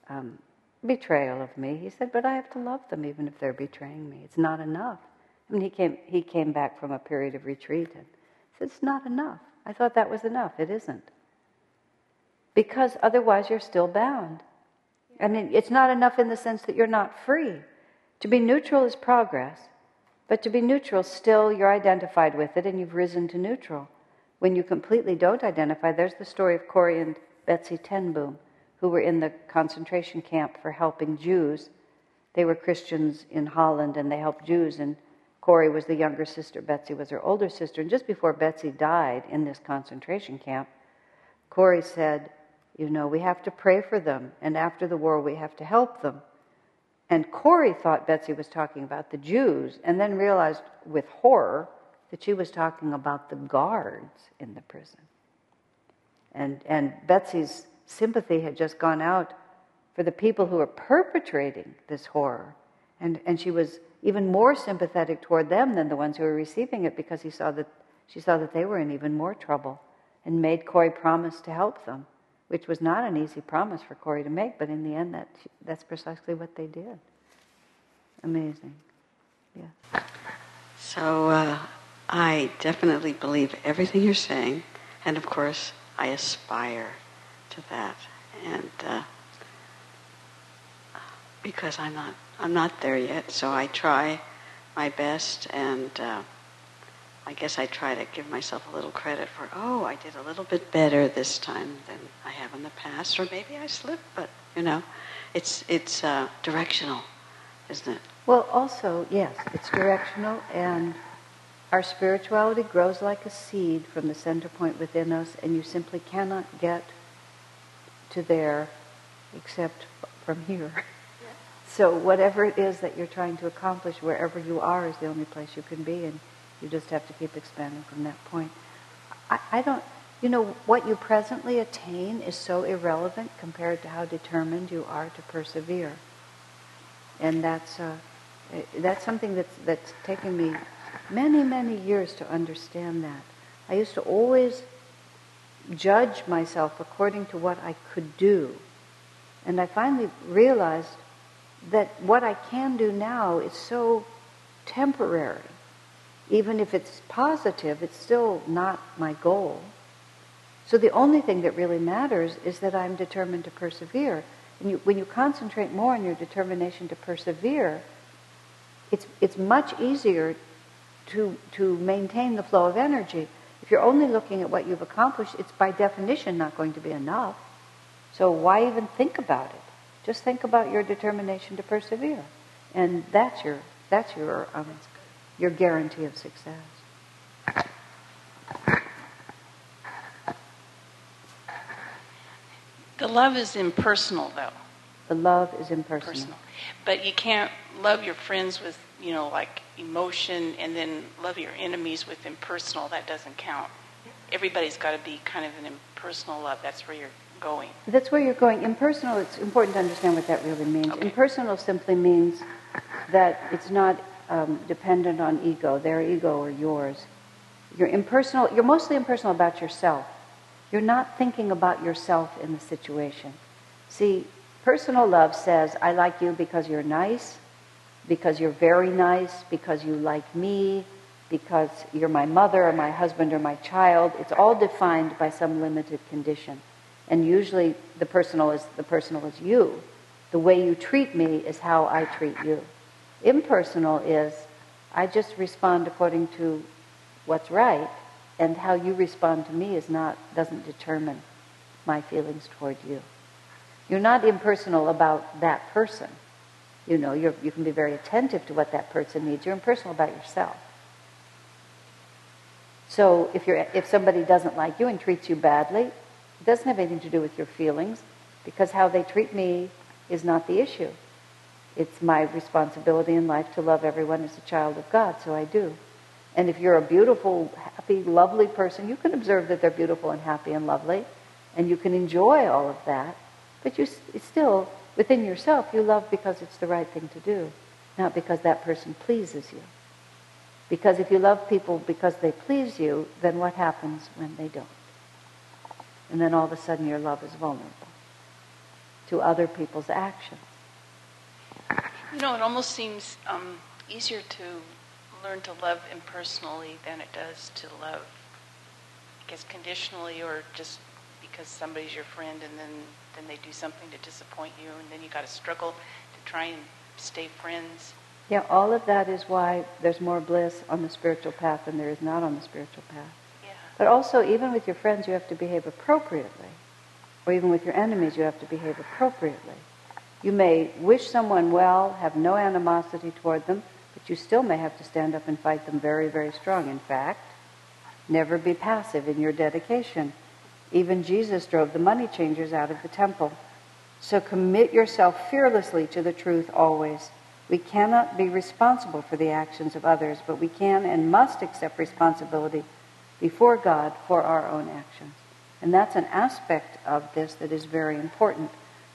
um, betrayal of me. He said, but I have to love them even if they're betraying me. It's not enough. I mean, he came, he came back from a period of retreat and said, it's not enough. I thought that was enough. It isn't. Because otherwise you're still bound. I mean, it's not enough in the sense that you're not free. To be neutral is progress, but to be neutral, still you're identified with it and you've risen to neutral. When you completely don't identify, there's the story of Corrie and Betsy ten Boom who were in the concentration camp for helping Jews. They were Christians in Holland and they helped Jews. And Corrie was the younger sister, Betsy was her older sister. And just before Betsy died in this concentration camp, Corrie said, You know, we have to pray for them. And after the war, we have to help them. And Corrie thought Betsy was talking about the Jews and then realized with horror that she was talking about the guards in the prison. And, and Betsy's sympathy had just gone out for the people who were perpetrating this horror. And, and she was even more sympathetic toward them than the ones who were receiving it because he saw that, she saw that they were in even more trouble and made Corrie promise to help them, which was not an easy promise for Corrie to make, but in the end, that, that's precisely what they did. Amazing. Yeah. So uh, I definitely believe everything you're saying, and of course, I aspire to that, and uh, because I'm not I'm not there yet, so I try my best, and uh, I guess I try to give myself a little credit for oh I did a little bit better this time than I have in the past, or maybe I slipped, but you know, it's it's uh, directional, isn't it? Well, also yes, it's directional and. Our spirituality grows like a seed from the center point within us, and you simply cannot get to there except from here. So whatever it is that you're trying to accomplish, wherever you are, is the only place you can be, and you just have to keep expanding from that point. I, I don't, you know, what you presently attain is so irrelevant compared to how determined you are to persevere, and that's uh, that's something that's that's taken me many many years to understand that. I used to always judge myself according to what I could do. And I finally realized that what I can do now is so temporary. Even if it's positive, it's still not my goal. So the only thing that really matters is that I'm determined to persevere. And you, when you concentrate more on your determination to persevere, it's, it's much easier to, to maintain the flow of energy. If you're only looking at what you've accomplished, it's by definition not going to be enough. So why even think about it? Just think about your determination to persevere, and that's your that's your um, your guarantee of success. The love is impersonal, though. The love is impersonal. Personal. But you can't love your friends with, you know, like emotion and then love your enemies with impersonal. That doesn't count. Everybody's got to be kind of an impersonal love. That's where you're going. That's where you're going. Impersonal, it's important to understand what that really means. Okay. Impersonal simply means that it's not um, dependent on ego, their ego or yours. You're impersonal, you're mostly impersonal about yourself. You're not thinking about yourself in the situation. See, personal love says, I like you because you're nice, because you're very nice, because you like me, because you're my mother or my husband or my child. It's all defined by some limited condition. And usually the personal is the personal is you. The way you treat me is how I treat you. Impersonal is I just respond according to what's right, and how you respond to me is not doesn't determine my feelings toward you. You're not impersonal about that person. You know, you you can be very attentive to what that person needs. You're impersonal about yourself. So if you're if somebody doesn't like you and treats you badly, it doesn't have anything to do with your feelings, because how they treat me is not the issue. It's my responsibility in life to love everyone as a child of God, so I do. And if you're a beautiful, happy, lovely person, you can observe that they're beautiful and happy and lovely, and you can enjoy all of that, but you still, within yourself, you love because it's the right thing to do, not because that person pleases you. Because if you love people because they please you, then what happens when they don't? And then all of a sudden your love is vulnerable to other people's actions. You know, it almost seems um, easier to learn to love impersonally than it does to love, I guess, conditionally or just because somebody's your friend and then, then they do something to disappoint you and then you got to struggle to try and stay friends. Yeah, all of that is why there's more bliss on the spiritual path than there is not on the spiritual path. Yeah. But also, even with your friends, you have to behave appropriately. Or even with your enemies, you have to behave appropriately. You may wish someone well, have no animosity toward them, but you still may have to stand up and fight them very, very strong. In fact, never be passive in your dedication. Even Jesus drove the money changers out of the temple. So commit yourself fearlessly to the truth always. We cannot be responsible for the actions of others, but we can and must accept responsibility before God for our own actions. And that's an aspect of this that is very important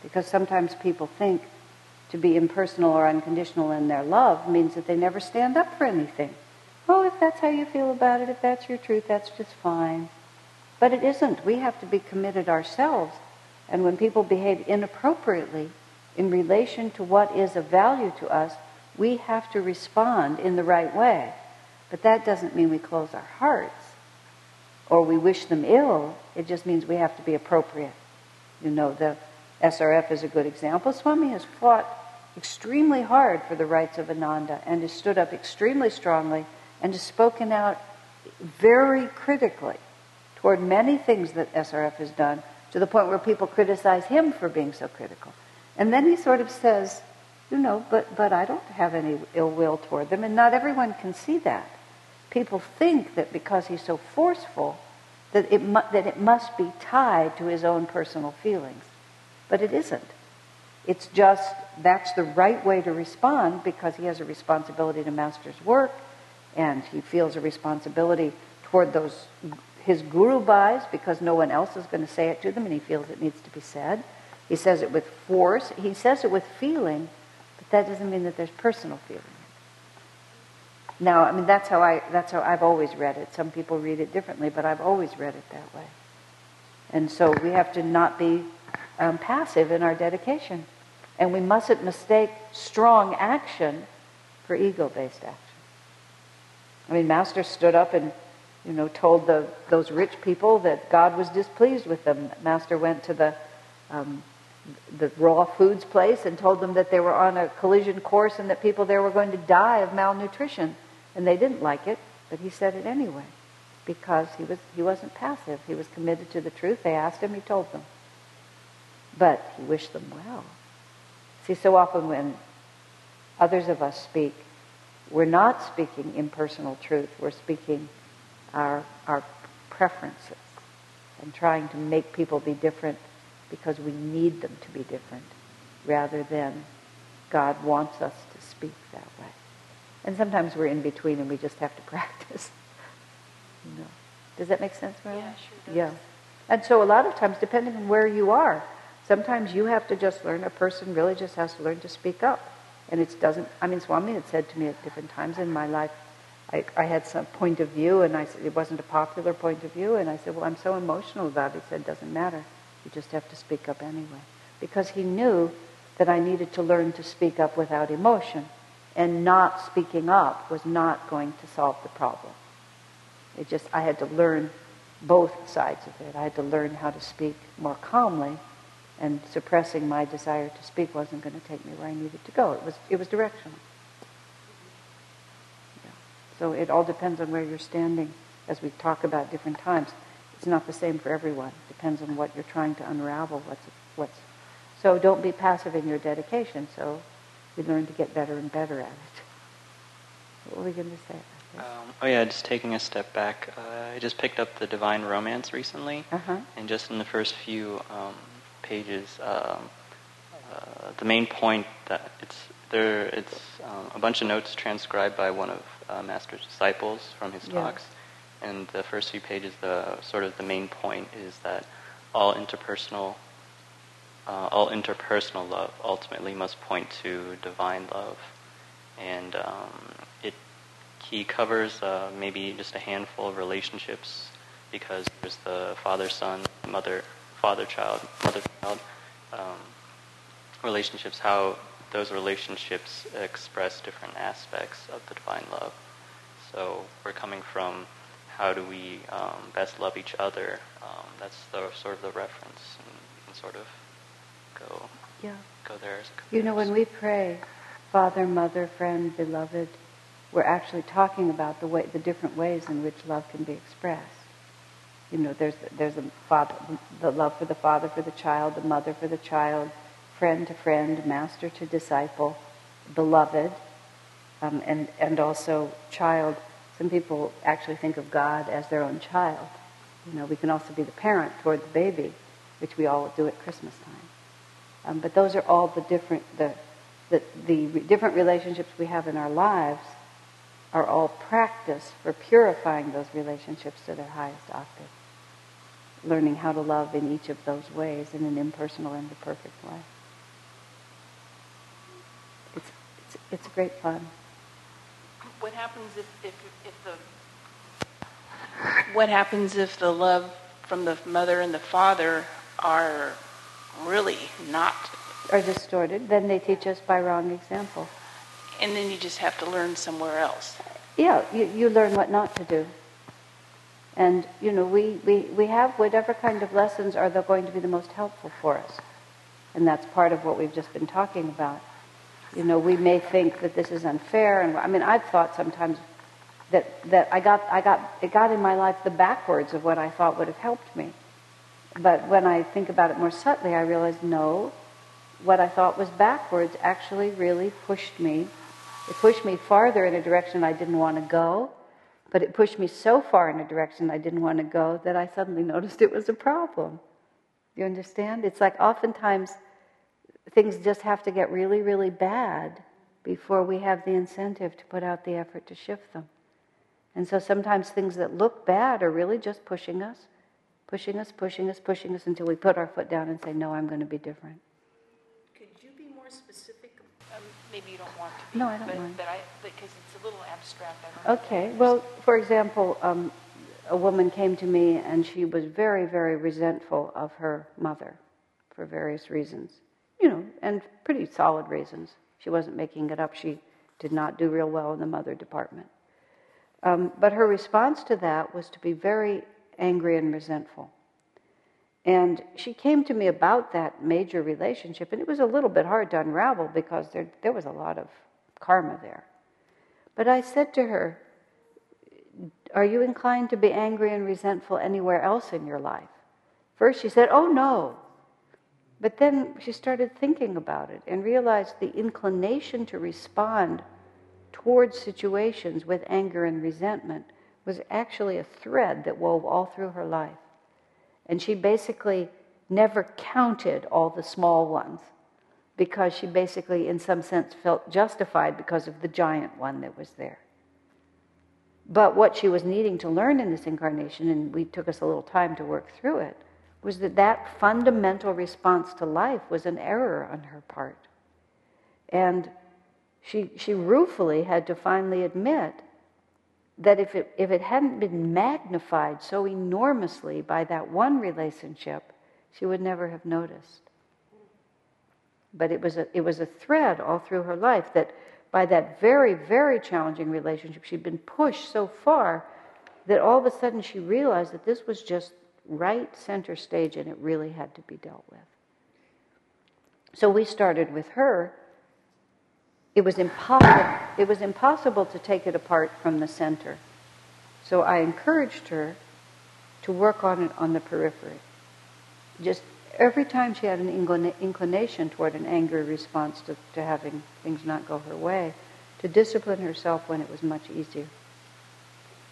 because sometimes people think to be impersonal or unconditional in their love means that they never stand up for anything. Oh, if that's how you feel about it, if that's your truth, that's just fine. But it isn't. We have to be committed ourselves. And when people behave inappropriately in relation to what is of value to us, we have to respond in the right way. But that doesn't mean we close our hearts or we wish them ill. It just means we have to be appropriate. You know, the SRF is a good example. Swami has fought extremely hard for the rights of Ananda and has stood up extremely strongly and has spoken out very critically toward many things that SRF has done to the point where people criticize him for being so critical. And then he sort of says, you know, but, but I don't have any ill will toward them, and not everyone can see that. People think that because he's so forceful, that it, mu- that it must be tied to his own personal feelings. But it isn't. It's just that's the right way to respond because he has a responsibility to Master's work and he feels a responsibility toward those his guru bhais because no one else is going to say it to them and he feels it needs to be said. He says it with force. He says it with feeling, but that doesn't mean that there's personal feeling. Now, I mean that's how I that's how I've always read it. Some people read it differently, but I've always read it that way. And so we have to not be um, passive in our dedication. And we mustn't mistake strong action for ego based action. I mean, Master stood up and, you know, told the, those rich people that God was displeased with them. Master went to the, um, the raw foods place and told them that they were on a collision course and that people there were going to die of malnutrition. And they didn't like it, but he said it anyway because he, was, he wasn't passive. He was committed to the truth. They asked him, he told them. But he wished them well. See, so often when others of us speak, we're not speaking impersonal truth. We're speaking our, our preferences and trying to make people be different because we need them to be different rather than God wants us to speak that way. And sometimes we're in between and we just have to practice. you know. Does that make sense, Marilyn? Yeah, sure does. Yeah. And so a lot of times, depending on where you are, sometimes you have to just learn, a person really just has to learn to speak up. And it doesn't, I mean, Swami had said to me at different times in my life, I, I had some point of view, and I said it wasn't a popular point of view, and I said, well, I'm so emotional about it. He said, doesn't matter. You just have to speak up anyway. Because he knew that I needed to learn to speak up without emotion. And not speaking up was not going to solve the problem. It just, I had to learn both sides of it. I had to learn how to speak more calmly, and suppressing my desire to speak wasn't going to take me where I needed to go. It was, it was directional. Yeah. So it all depends on where you're standing as we talk about different times. It's not the same for everyone. It depends on what you're trying to unravel. What's, what's, so don't be passive in your dedication. So we learn to get better and better at it. What were we going to say? Um, oh yeah, just taking a step back. Uh, I just picked up the Divine Romance recently, Uh-huh. and just in the first few um, pages, um, uh, the main point that it's there, it's um, a bunch of notes transcribed by one of uh, Master's disciples from his Yeah. talks, and the first few pages, the sort of the main point is that all interpersonal, uh, all interpersonal love ultimately must point to divine love, and um, it he covers uh, maybe just a handful of relationships because there's the father-son, mother, father-child, mother-child um, relationships. How those relationships express different aspects of the divine love. So we're coming from how do we um, best love each other. Um, that's the sort of the reference, and, and sort of go Yeah. go there. You know, when we pray, Father, Mother, Friend, Beloved, we're actually talking about the way, the different ways in which love can be expressed. You know, there's there's a father, the love for the father for the child, the mother for the child, friend to friend, master to disciple, beloved, um, and and also child. Some people actually think of God as their own child. You know, we can also be the parent toward the baby, which we all do at Christmas time. Um, but those are all the different the, the the different relationships we have in our lives are all practice for purifying those relationships to their highest octave. Learning how to love in each of those ways in an impersonal and a perfect way. It's it's it's great fun. What happens if, if, if the what happens if the love from the mother and the father are really not Are distorted, then they teach us by wrong example. And then you just have to learn somewhere else Yeah, you, you learn what not to do. And, you know, we, we, we have whatever kind of lessons are going to be the most helpful for us. And that's part of what we've just been talking about. You know, we may think that this is unfair. And I mean, I've thought sometimes that, that I got, I got, it got in my life the backwards of what I thought would have helped me. But when I think about it more subtly, I realize no, what I thought was backwards actually really pushed me. It pushed me farther in a direction I didn't want to go, but it pushed me so far in a direction I didn't want to go that I suddenly noticed it was a problem. You understand? It's like oftentimes things just have to get really, really bad before we have the incentive to put out the effort to shift them. And so sometimes things that look bad are really just pushing us, pushing us, pushing us, pushing us until we put our foot down and say, No, I'm going to be different. could you be more specific um, maybe you don't want to be No, I don't but, mind. but I because it's a little abstract I don't know Okay, well, for example, um, a woman came to me and she was very, very resentful of her mother for various reasons, you know, and pretty solid reasons. She wasn't making it up. She did not do real well in the mother department. Um, but her response to that was to be very angry and resentful. And she came to me about that major relationship, and it was a little bit hard to unravel because there, there was a lot of karma there. But I said to her, Are you inclined to be angry and resentful anywhere else in your life? First, she said, Oh, no. But then she started thinking about it and realized the inclination to respond towards situations with anger and resentment was actually a thread that wove all through her life. And she basically never counted all the small ones because she basically, in some sense, felt justified because of the giant one that was there. But what she was needing to learn in this incarnation, and we took us a little time to work through it, was that that fundamental response to life was an error on her part. And she, she ruefully had to finally admit that if it, if it hadn't been magnified so enormously by that one relationship, she would never have noticed. But it was a, it was a thread all through her life that by that very, very challenging relationship, she'd been pushed so far that all of a sudden she realized that this was just right center stage and it really had to be dealt with. So we started with her it was impossible, it was impossible to take it apart from the center. So I encouraged her to work on it on the periphery. Just every time she had an inclination toward an angry response to, to having things not go her way, to discipline herself when it was much easier.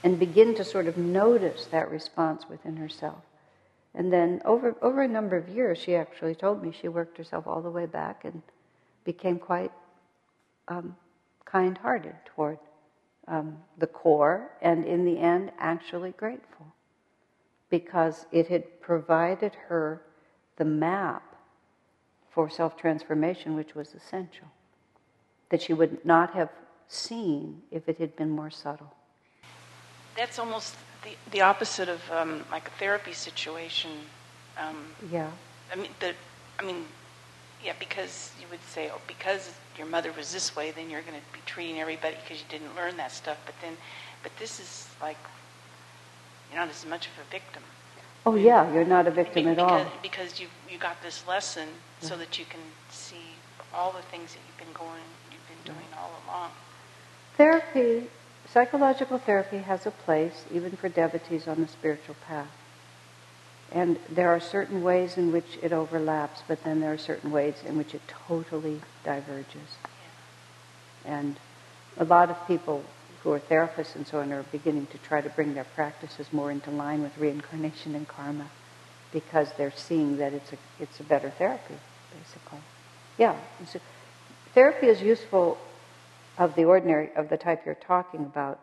And begin to sort of notice that response within herself. And then over, over a number of years, she actually told me she worked herself all the way back and became quite um, kind hearted toward um, the core, and in the end, actually grateful because it had provided her the map for self transformation, which was essential, that she would not have seen if it had been more subtle. That's almost the, the opposite of um, like a therapy situation. Um, yeah. I mean, the, I mean, yeah, because you would say, oh, because your mother was this way, then you're going to be treating everybody because you didn't learn that stuff. But then, but this is like, you're not as much of a victim. Oh yeah, you're not a victim because, at all. Because you you got this lesson yeah. so that you can see all the things that you've been going, you've been doing all along. Therapy, psychological therapy has a place even for devotees on the spiritual path. And there are certain ways in which it overlaps, but then there are certain ways in which it totally diverges. And a lot of people who are therapists and so on are beginning to try to bring their practices more into line with reincarnation and karma because they're seeing that it's a, it's a better therapy, basically. Yeah. So therapy is useful of the ordinary, of the type you're talking about,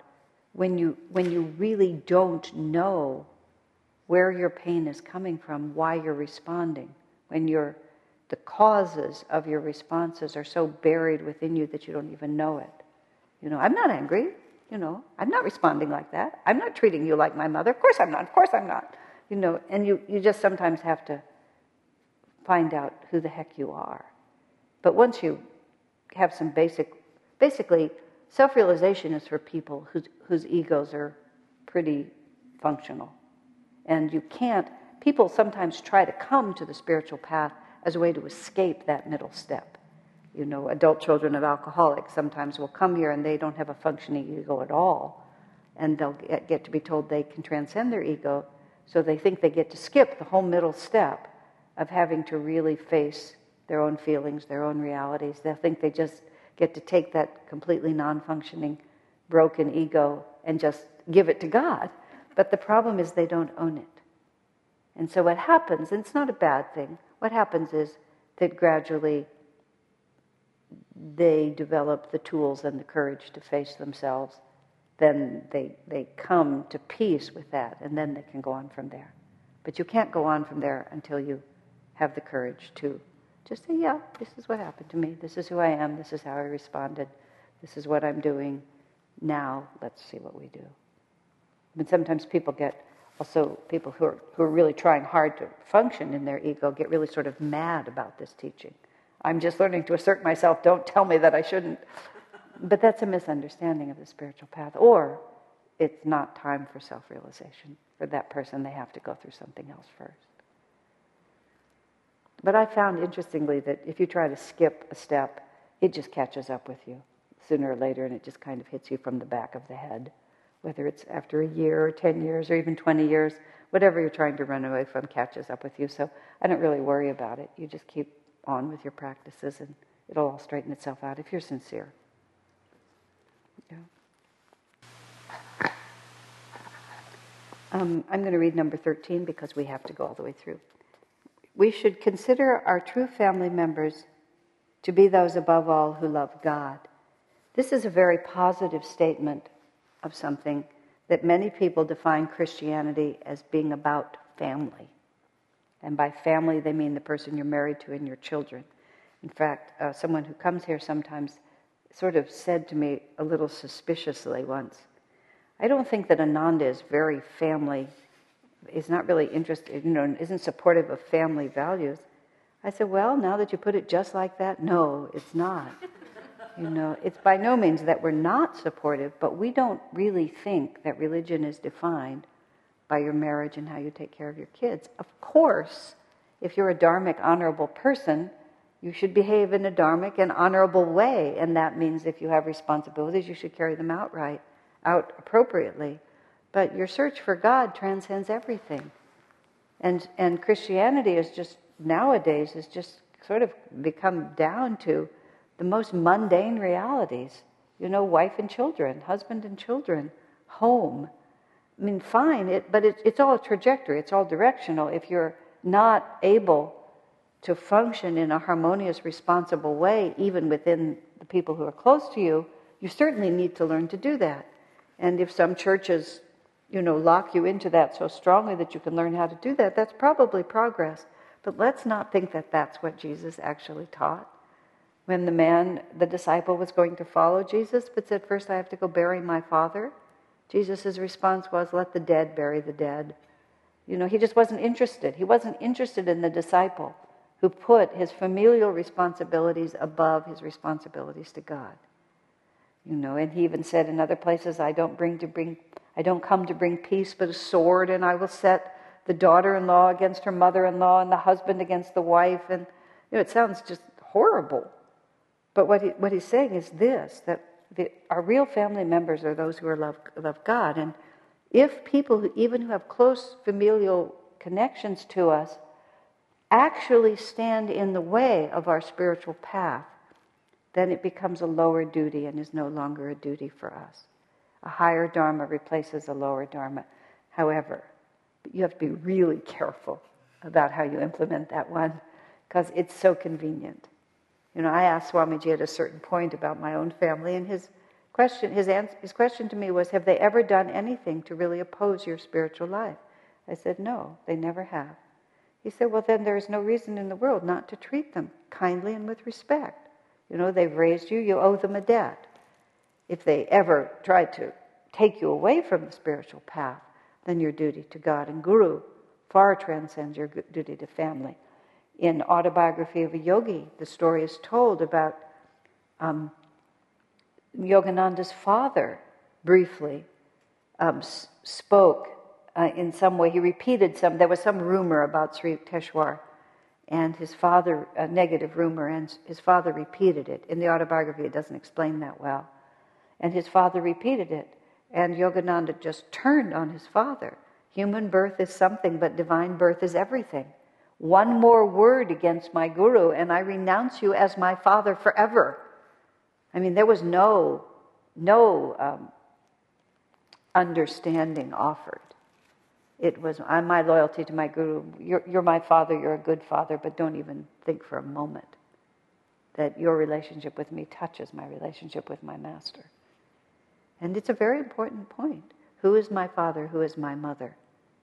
when you, when you really don't know where your pain is coming from, why you're responding, when you're, the causes of your responses are so buried within you that you don't even know it. You know, I'm not angry. You know, I'm not responding like that. I'm not treating you like my mother. Of course I'm not. Of course I'm not. You know, and you, you just sometimes have to find out who the heck you are. But once you have some basic, basically, self realization is for people whose, whose egos are pretty functional. And you can't, people sometimes try to come to the spiritual path as a way to escape that middle step. You know, adult children of alcoholics sometimes will come here and they don't have a functioning ego at all. And they'll get, to be told they can transcend their ego, so they think they get to skip the whole middle step of having to really face their own feelings, their own realities. They think they just get to take that completely non functioning, broken ego and just give it to God. But the problem is they don't own it. And so what happens, and it's not a bad thing, what happens is that gradually they develop the tools and the courage to face themselves. Then they, they come to peace with that, and then they can go on from there. But you can't go on from there until you have the courage to just say, yeah, this is what happened to me. This is who I am. This is how I responded. This is what I'm doing. Now, let's see what we do. But sometimes people get also people who are who are really trying hard to function in their ego get really sort of mad about this teaching. I'm just learning to assert myself. Don't tell me that I shouldn't. But that's a misunderstanding of the spiritual path. Or it's not time for self realization. For that person, they have to go through something else first. But I found interestingly that if you try to skip a step, it just catches up with you sooner or later and it just kind of hits you from the back of the head. Whether it's after a year or 10 years or even 20 years, whatever you're trying to run away from catches up with you. So I don't really worry about it. You just keep on with your practices and it'll all straighten itself out if you're sincere. Yeah. Um, I'm going to read number 13 because we have to go all the way through. We should consider our true family members to be those above all who love God. This is a very positive statement of something that many people define Christianity as being about family. And by family, they mean the person you're married to and your children. In fact, uh, someone who comes here sometimes sort of said to me a little suspiciously once, I don't think that Ananda is very family, is not really interested, you know, isn't supportive of family values. I said, Well, now that you put it just like that, no, it's not. you know, it's by no means that we're not supportive, but we don't really think that religion is defined by your marriage and how you take care of your kids. Of course, if you're a dharmic, honorable person, you should behave in a dharmic and honorable way, and that means if you have responsibilities, you should carry them out right, out appropriately. But your search for God transcends everything. And, and Christianity is just, nowadays, has just sort of become down to the most mundane realities. You know, wife and children, husband and children, home, I mean, fine, it, but it, it's all trajectory, it's all directional. If you're not able to function in a harmonious, responsible way, even within the people who are close to you, you certainly need to learn to do that. And if some churches, you know, lock you into that so strongly that you can learn how to do that, that's probably progress. But let's not think that that's what Jesus actually taught. When the man, the disciple, was going to follow Jesus, but said, First I have to go bury my father. Jesus' response was, Let the dead bury the dead. You know, he just wasn't interested. He wasn't interested in the disciple who put his familial responsibilities above his responsibilities to God. You know, and he even said in other places, I don't bring to bring I don't come to bring peace but a sword, and I will set the daughter-in-law against her mother-in-law and the husband against the wife. And you know, it sounds just horrible. But what, he, what he's saying is this that the, our real family members are those who are love, love God. And if people, who, even who have close familial connections to us, actually stand in the way of our spiritual path, then it becomes a lower duty and is no longer a duty for us. A higher Dharma replaces a lower Dharma. However, you have to be really careful about how you implement that one because it's so convenient. You know, I asked Swamiji at a certain point about my own family, and his question, his, answer, his question to me was, Have they ever done anything to really oppose your spiritual life? I said, No, they never have. He said, Well, then there is no reason in the world not to treat them kindly and with respect. You know, they've raised you, you owe them a debt. If they ever try to take you away from the spiritual path, then your duty to God and Guru far transcends your duty to family in Autobiography of a Yogi, the story is told about um, Yogananda's father briefly um, spoke uh, in some way. He repeated some, there was some rumor about Sri Yukteswar, and his father, a negative rumor, and his father repeated it. In the autobiography, it doesn't explain that well. And his father repeated it, and Yogananda just turned on his father. Human birth is something, but divine birth is everything one more word against my guru and I renounce you as my father forever. I mean, there was no, no um, understanding offered. It was, I'm my loyalty to my guru. You're, you're my father, you're a good father, but don't even think for a moment that your relationship with me touches my relationship with my master. And it's a very important point. Who is my father? Who is my mother?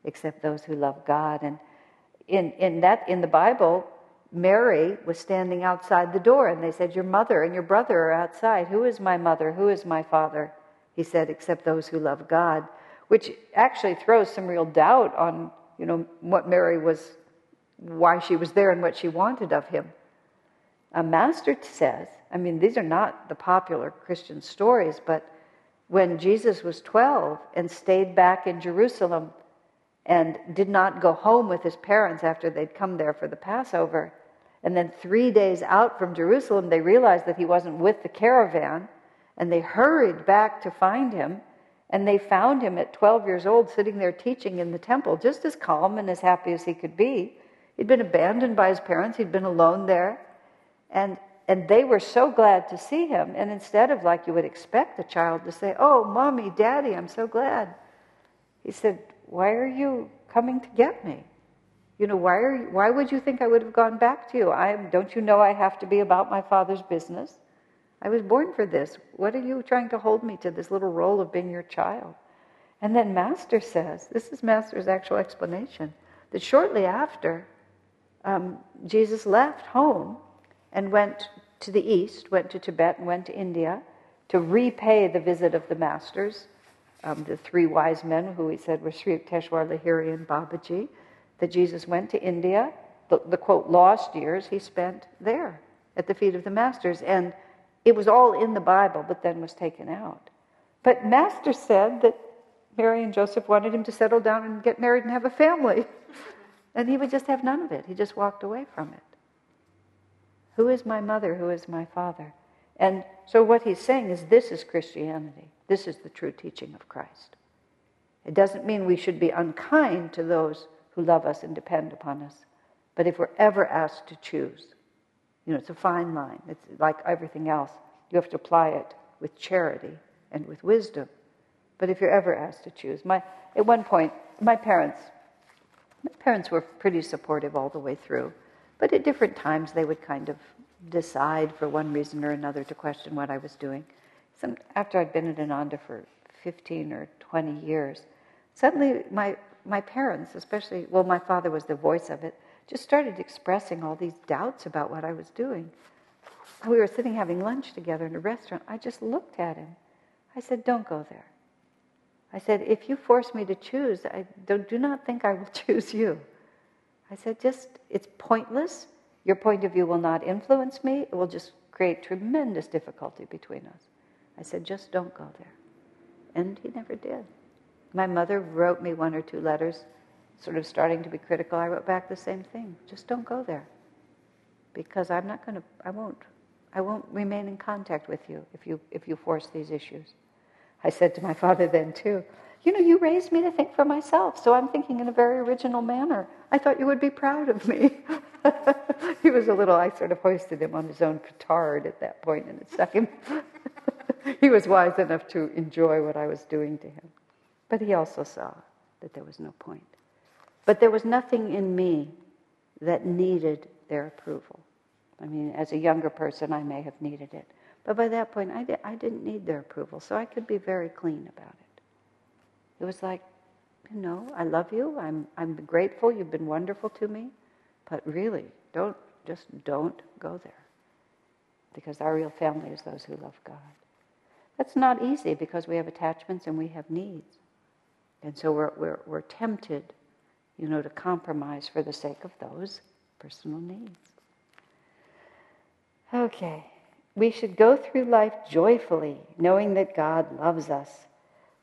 Except those who love God. And in, in that in the Bible, Mary was standing outside the door, and they said, Your mother and your brother are outside. Who is my mother? Who is my father? He said, Except those who love God. which actually throws some real doubt on, you know, what Mary was, why she was there and what she wanted of him. A master says, I mean, these are not the popular Christian stories, but when Jesus was 12 and stayed back in Jerusalem and did not go home with his parents after they'd come there for the Passover, and then three days out from Jerusalem, they realized that he wasn't with the caravan, and they hurried back to find him. And they found him at 12 years old sitting there teaching in the temple, just as calm and as happy as he could be. He'd been abandoned by his parents, he'd been alone there. And, and they were so glad to see him. And instead of like you would expect a child to say, Oh, mommy, daddy, I'm so glad, he said, Why are you coming to get me? You know, why, are you, why would you think I would have gone back to you? I, don't you know I have to be about my father's business? I was born for this. What are you trying to hold me to this little role of being your child? And then Master says, this is Master's actual explanation, that shortly after, um, Jesus left home and went to the east, went to Tibet and went to India to repay the visit of the masters, um, the three wise men who he said were Sri Yukteswar, Lahiri, and Babaji, that Jesus went to India. The, the quote, lost years he spent there at the feet of the masters. And it was all in the Bible, but then was taken out. But Master said that Mary and Joseph wanted him to settle down and get married and have a family. and he would just have none of it. He just walked away from it. Who is my mother? Who is my father? And so what he's saying is this is Christianity. This is the true teaching of Christ. It doesn't mean we should be unkind to those who love us and depend upon us. But if we're ever asked to choose, you know, it's a fine line. It's like everything else. You have to apply it with charity and with wisdom. But if you're ever asked to choose, my at one point, my parents, my parents were pretty supportive all the way through, but at different times they would kind of decide for one reason or another to question what I was doing. Some, after I'd been in Ananda for 15 or 20 years, suddenly my my parents, especially, well, my father was the voice of it, just started expressing all these doubts about what I was doing. We were sitting having lunch together in a restaurant. I just looked at him. I said, Don't go there. I said, If you force me to choose, I don't, do not think I will choose you. I said, Just, it's pointless. Your point of view will not influence me. It will just create tremendous difficulty between us. I said, Just don't go there. And he never did. My mother wrote me one or two letters sort of starting to be critical, I wrote back the same thing. Just don't go there. Because I'm not going to, I won't, I won't remain in contact with you if you, if you force these issues. I said to my father then too, you know, you raised me to think for myself, so I'm thinking in a very original manner. I thought you would be proud of me. he was a little, I sort of hoisted him on his own petard at that point, and it stuck him. he was wise enough to enjoy what I was doing to him. But he also saw that there was no point. But there was nothing in me that needed their approval. I mean, as a younger person, I may have needed it. But by that point, I, di- I didn't need their approval, so I could be very clean about it. It was like, you know, I love you, I'm, I'm grateful, you've been wonderful to me, but really, don't, just don't go there. Because our real family is those who love God. That's not easy because we have attachments and we have needs. And so we're, we're, we're tempted you know, to compromise for the sake of those personal needs. Okay, we should go through life joyfully, knowing that God loves us.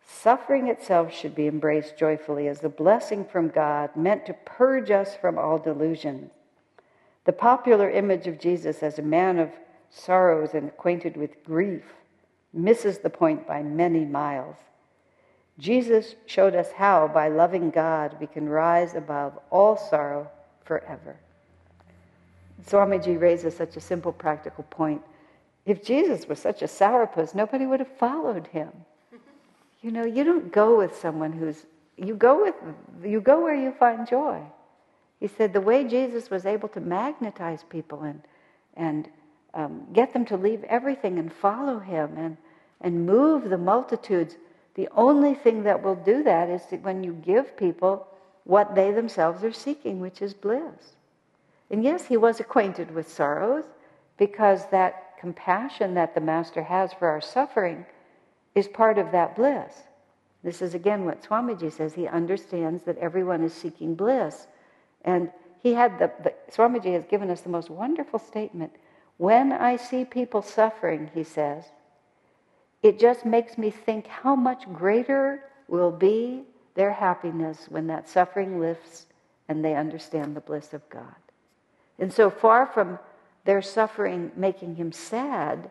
Suffering itself should be embraced joyfully as a blessing from God meant to purge us from all delusion. The popular image of Jesus as a man of sorrows and acquainted with grief misses the point by many miles. Jesus showed us how, by loving God, we can rise above all sorrow forever. Swamiji raises such a simple, practical point. If Jesus was such a sourpuss, nobody would have followed him. You know, you don't go with someone who's you go with you go where you find joy. He said the way Jesus was able to magnetize people and and um, get them to leave everything and follow him and and move the multitudes the only thing that will do that is that when you give people what they themselves are seeking, which is bliss. And yes, he was acquainted with sorrows because that compassion that the Master has for our suffering is part of that bliss. This is again what Swamiji says. He understands that everyone is seeking bliss. And he had the, the Swamiji has given us the most wonderful statement. When I see people suffering, he says, it just makes me think how much greater will be their happiness when that suffering lifts and they understand the bliss of God. And so far from their suffering making him sad,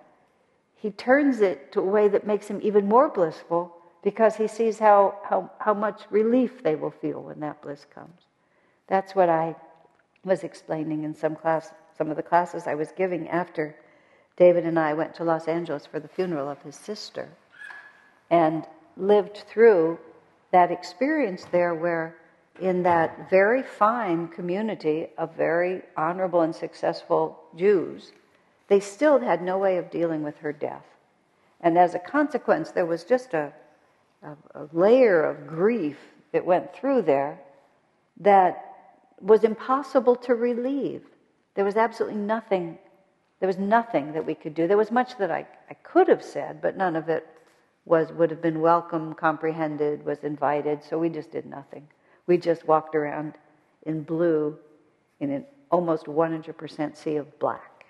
he turns it to a way that makes him even more blissful because he sees how, how, how much relief they will feel when that bliss comes. That's what I was explaining in some class, some of the classes I was giving after David and I went to Los Angeles for the funeral of his sister and lived through that experience there where in that very fine community of very honorable and successful Jews, they still had no way of dealing with her death. And as a consequence, there was just a, a, a layer of grief that went through there that was impossible to relieve. There was absolutely nothing. There was nothing that we could do. There was much that I, I could have said, but none of it was would have been welcome, comprehended, was invited. So we just did nothing. We just walked around in blue in an almost 100% sea of black.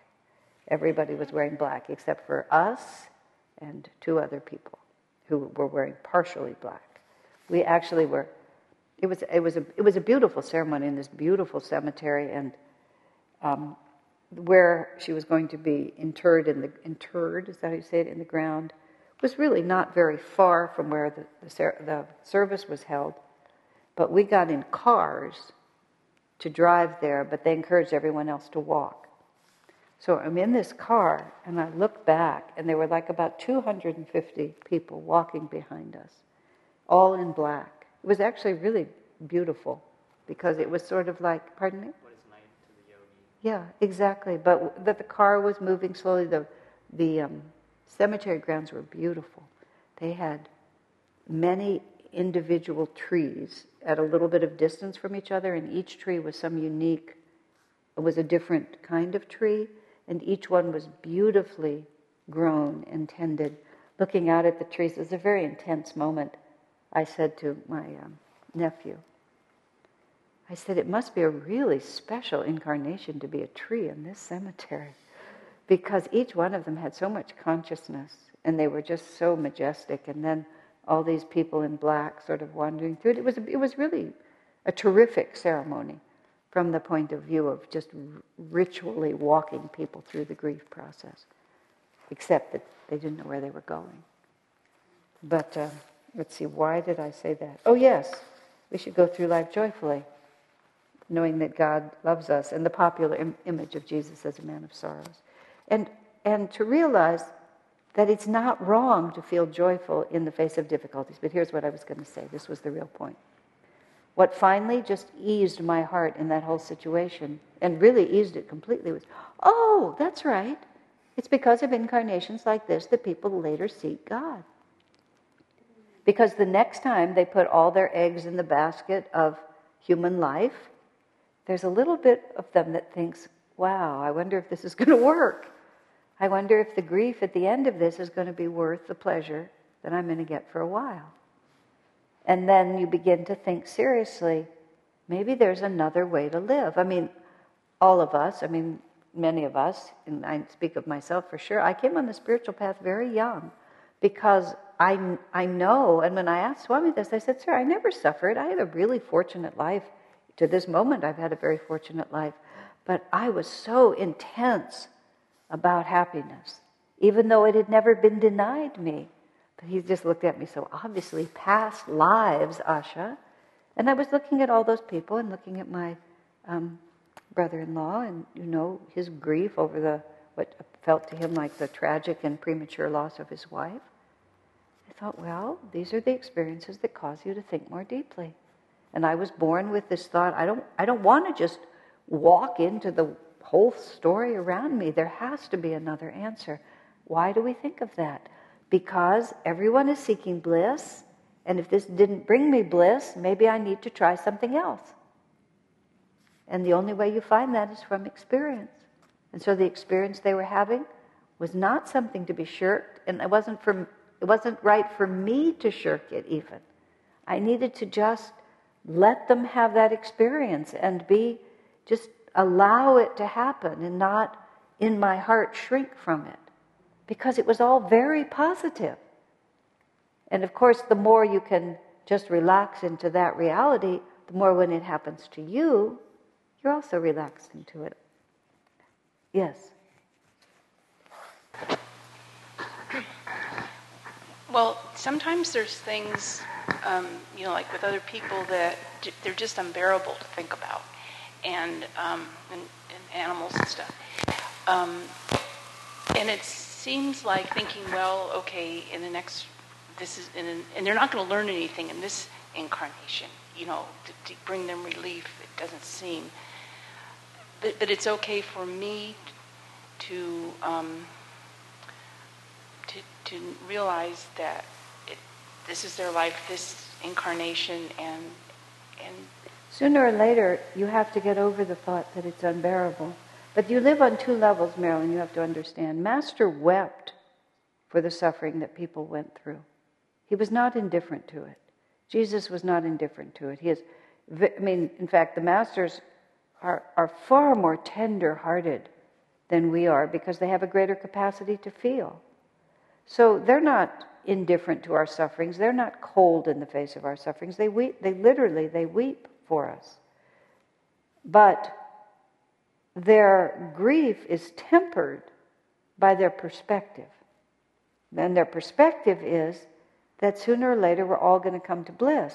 Everybody was wearing black except for us and two other people who were wearing partially black. We actually were. It was it was a it was a beautiful ceremony in this beautiful cemetery, and um, where she was going to be interred in the interred is that how you say it in the ground was really not very far from where the the, the service was held. But we got in cars to drive there, but they encouraged everyone else to walk. So I'm in this car, and I look back, and there were like about 250 people walking behind us, all in black. It was actually really beautiful because it was sort of like, pardon me? What is night to the yogi? Yeah, exactly. But that the car was moving slowly. The, the um, cemetery grounds were beautiful. They had many individual trees at a little bit of distance from each other, and each tree was some unique, it was a different kind of tree, and each one was beautifully grown and tended. Looking out at the trees, it was a very intense moment. I said to my um, nephew, I said, it must be a really special incarnation to be a tree in this cemetery because each one of them had so much consciousness and they were just so majestic. And then all these people in black sort of wandering through it. It was, it was really a terrific ceremony from the point of view of just ritually walking people through the grief process, except that they didn't know where they were going. But uh, let's see, why did I say that? Oh, yes, we should go through life joyfully, knowing that God loves us, and the popular Im- image of Jesus as a man of sorrows. And, and to realize that it's not wrong to feel joyful in the face of difficulties. But here's what I was going to say this was the real point. What finally just eased my heart in that whole situation, and really eased it completely, was oh, that's right. It's because of incarnations like this that people later seek God. Because the next time they put all their eggs in the basket of human life, there's a little bit of them that thinks, wow, I wonder if this is going to work. I wonder if the grief at the end of this is going to be worth the pleasure that I'm going to get for a while. And then you begin to think seriously, maybe there's another way to live. I mean, all of us, I mean, many of us, and I speak of myself for sure, I came on the spiritual path very young because I, I know, and when I asked Swami this, I said, Sir, I never suffered. I had a really fortunate life. To this moment, I've had a very fortunate life. But I was so intense about happiness, even though it had never been denied me. But he just looked at me so obviously, past lives, Asha. And I was looking at all those people and looking at my um, brother-in-law and, you know, his grief over the what felt to him like the tragic and premature loss of his wife. I thought, well, these are the experiences that cause you to think more deeply. And I was born with this thought, I don't, I don't want to just walk into the whole story around me. There has to be another answer. Why do we think of that? Because everyone is seeking bliss, and if this didn't bring me bliss, maybe I need to try something else. And the only way you find that is from experience. And so the experience they were having was not something to be shirked, and it wasn't from it wasn't right for me to shirk it even. I needed to just let them have that experience and be just allow it to happen and not in my heart shrink from it because it was all very positive. And of course, the more you can just relax into that reality, the more when it happens to you, you're also relaxed into it. Yes. Well, sometimes there's things, um, you know, like with other people that j- they're just unbearable to think about, and um, and, and, animals and stuff. Um, and it seems like thinking, well, okay, in the next, this is, in, and they're not going to learn anything in this incarnation, you know, to, to bring them relief. It doesn't seem. But, but it's okay for me to, um, to, to realize that this is their life, this incarnation, and, and sooner or later you have to get over the thought that it's unbearable. But you live on two levels, Marilyn, you have to understand. Master wept for the suffering that people went through. He was not indifferent to it. Jesus was not indifferent to it. He is, I mean, in fact, the masters are, are far more tender hearted than we are because they have a greater capacity to feel. So they're not indifferent to our sufferings. They're not cold in the face of our sufferings. They weep, they literally, they weep for us. But their grief is tempered by their perspective. And their perspective is that sooner or later we're all going to come to bliss.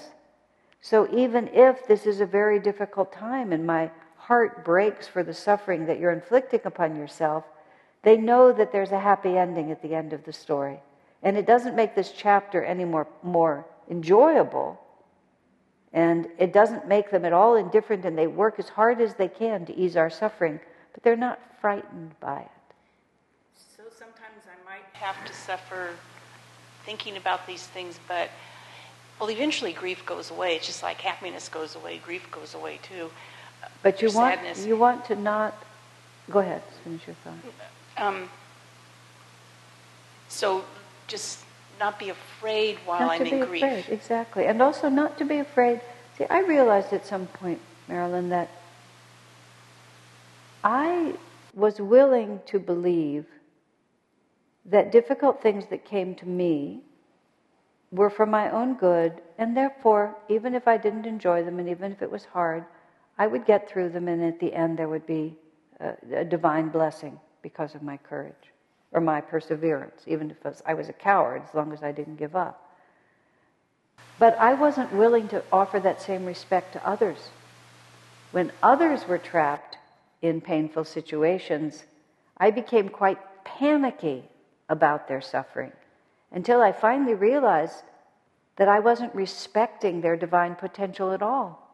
So even if this is a very difficult time and my heart breaks for the suffering that you're inflicting upon yourself, they know that there's a happy ending at the end of the story. And it doesn't make this chapter any more, more enjoyable. And it doesn't make them at all indifferent, and they work as hard as they can to ease our suffering, but they're not frightened by it. So sometimes I might have to suffer thinking about these things, but well, eventually grief goes away. It's just like happiness goes away, grief goes away too. But you want sadness. you want to not. Go ahead. Finish your thought. Um, so just not be afraid while not I'm to in be grief. afraid, exactly, and also not to be afraid. See, I realized at some point, Marilyn, that I was willing to believe that difficult things that came to me were for my own good, and therefore, even if I didn't enjoy them and even if it was hard, I would get through them, and at the end, there would be a, a divine blessing because of my courage or my perseverance, even if I was a coward, as long as I didn't give up. But I wasn't willing to offer that same respect to others. When others were trapped in painful situations, I became quite panicky about their suffering until I finally realized that I wasn't respecting their divine potential at all.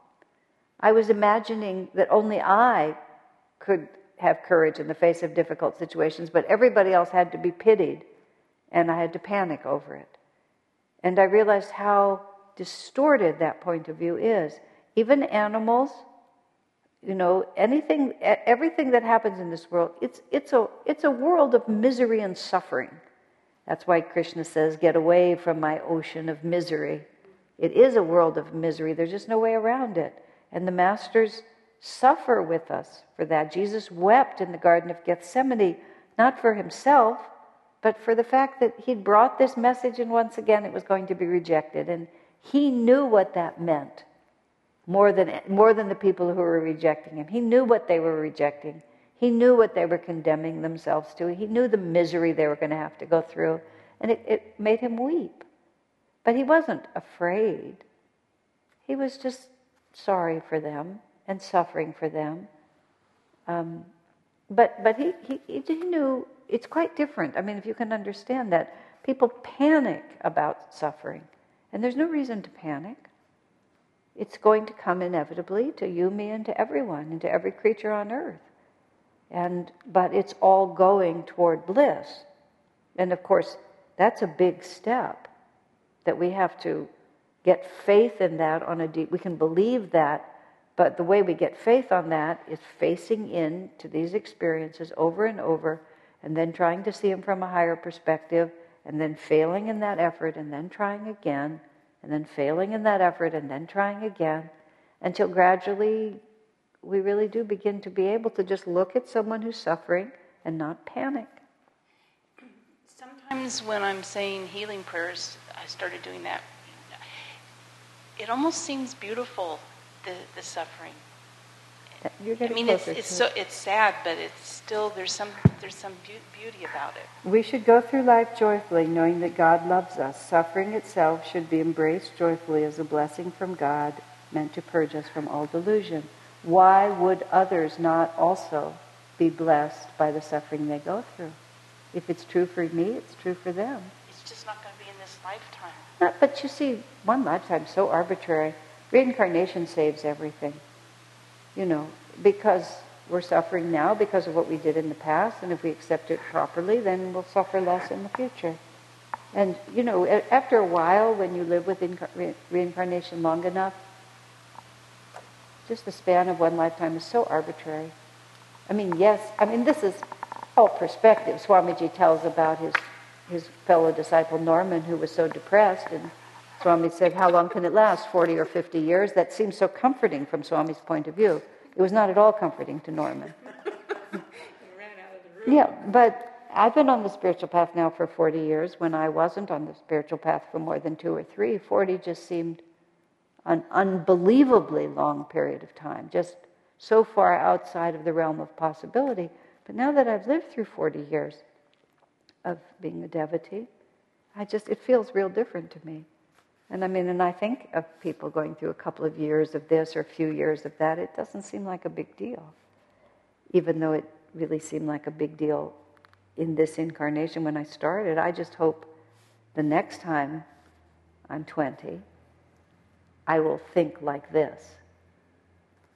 I was imagining that only I could have courage in the face of difficult situations, but everybody else had to be pitied, and I had to panic over it. And I realized how distorted that point of view is. Even animals, you know, anything, everything that happens in this world, it's, it's, a, it's a world of misery and suffering. That's why Krishna says, Get away from my ocean of misery. It is a world of misery, there's just no way around it. And the masters suffer with us for that. Jesus wept in the Garden of Gethsemane, not for himself, but for the fact that he'd brought this message and once again it was going to be rejected. And he knew what that meant more than, more than the people who were rejecting him. He knew what they were rejecting. He knew what they were condemning themselves to. He knew the misery they were going to have to go through. And it, it made him weep. But he wasn't afraid. He was just sorry for them and suffering for them. Um, but but he, he, he knew it's quite different. I mean, if you can understand that, people panic about suffering, and there's no reason to panic. It's going to come inevitably to you, me, and to everyone, and to every creature on earth. And but it's all going toward bliss, and of course, that's a big step that we have to get faith in that on a deep. We can believe that but the way we get faith on that is facing in to these experiences over and over, and then trying to see them from a higher perspective, and then failing in that effort, and then trying again, and then failing in that effort, and then trying again, until gradually we really do begin to be able to just look at someone who's suffering and not panic. Sometimes when I'm saying healing prayers, I started doing that. It almost seems beautiful, the, the suffering. You're I mean, it's, it's so it's sad, but it's still there's some there's some beauty about it. We should go through life joyfully, knowing that God loves us. Suffering itself should be embraced joyfully as a blessing from God, meant to purge us from all delusion. Why would others not also be blessed by the suffering they go through? If it's true for me, it's true for them. It's just not going to be in this lifetime. Not, but you see, one lifetime so arbitrary. Reincarnation saves everything you know, because we're suffering now because of what we did in the past, and if we accept it properly, then we'll suffer less in the future. And, you know, after a while, when you live with incar- reincarnation long enough, just the span of one lifetime is so arbitrary. I mean, yes, I mean, this is all perspective. Swamiji tells about his, his fellow disciple Norman, who was so depressed, and Swami said, How long can it last? 40 or 50 years? That seems so comforting from Swami's point of view. It was not at all comforting to Norman. yeah, but I've been on the spiritual path now for 40 years. When I wasn't on the spiritual path for more than two or three, 40 just seemed an unbelievably long period of time, just so far outside of the realm of possibility. But now that I've lived through 40 years of being a devotee, I just, it feels real different to me. And I mean, and I think of people going through a couple of years of this or a few years of that, it doesn't seem like a big deal. Even though it really seemed like a big deal in this incarnation when I started, I just hope the next time I'm 20, I will think like this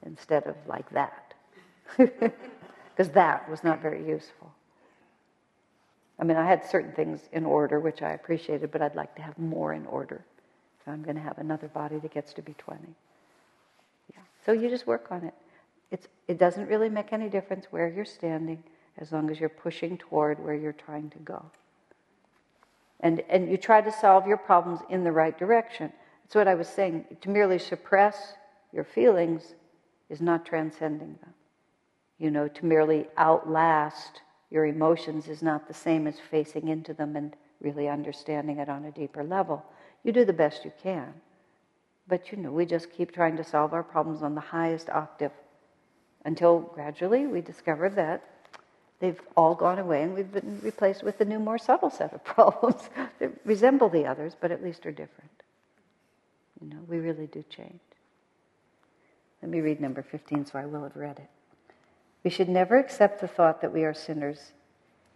instead of like that. Because that was not very useful. I mean, I had certain things in order, which I appreciated, but I'd like to have more in order. I'm going to have another body that gets to be 20. Yeah. So you just work on it. It's, it doesn't really make any difference where you're standing as long as you're pushing toward where you're trying to go. And, and you try to solve your problems in the right direction. That's what I was saying. To merely suppress your feelings is not transcending them. You know, to merely outlast your emotions is not the same as facing into them and really understanding it on a deeper level. You do the best you can. But you know, we just keep trying to solve our problems on the highest octave until gradually we discover that they've all gone away and we've been replaced with a new, more subtle set of problems that resemble the others, but at least are different. You know, we really do change. Let me read number 15 so I will have read it. We should never accept the thought that we are sinners,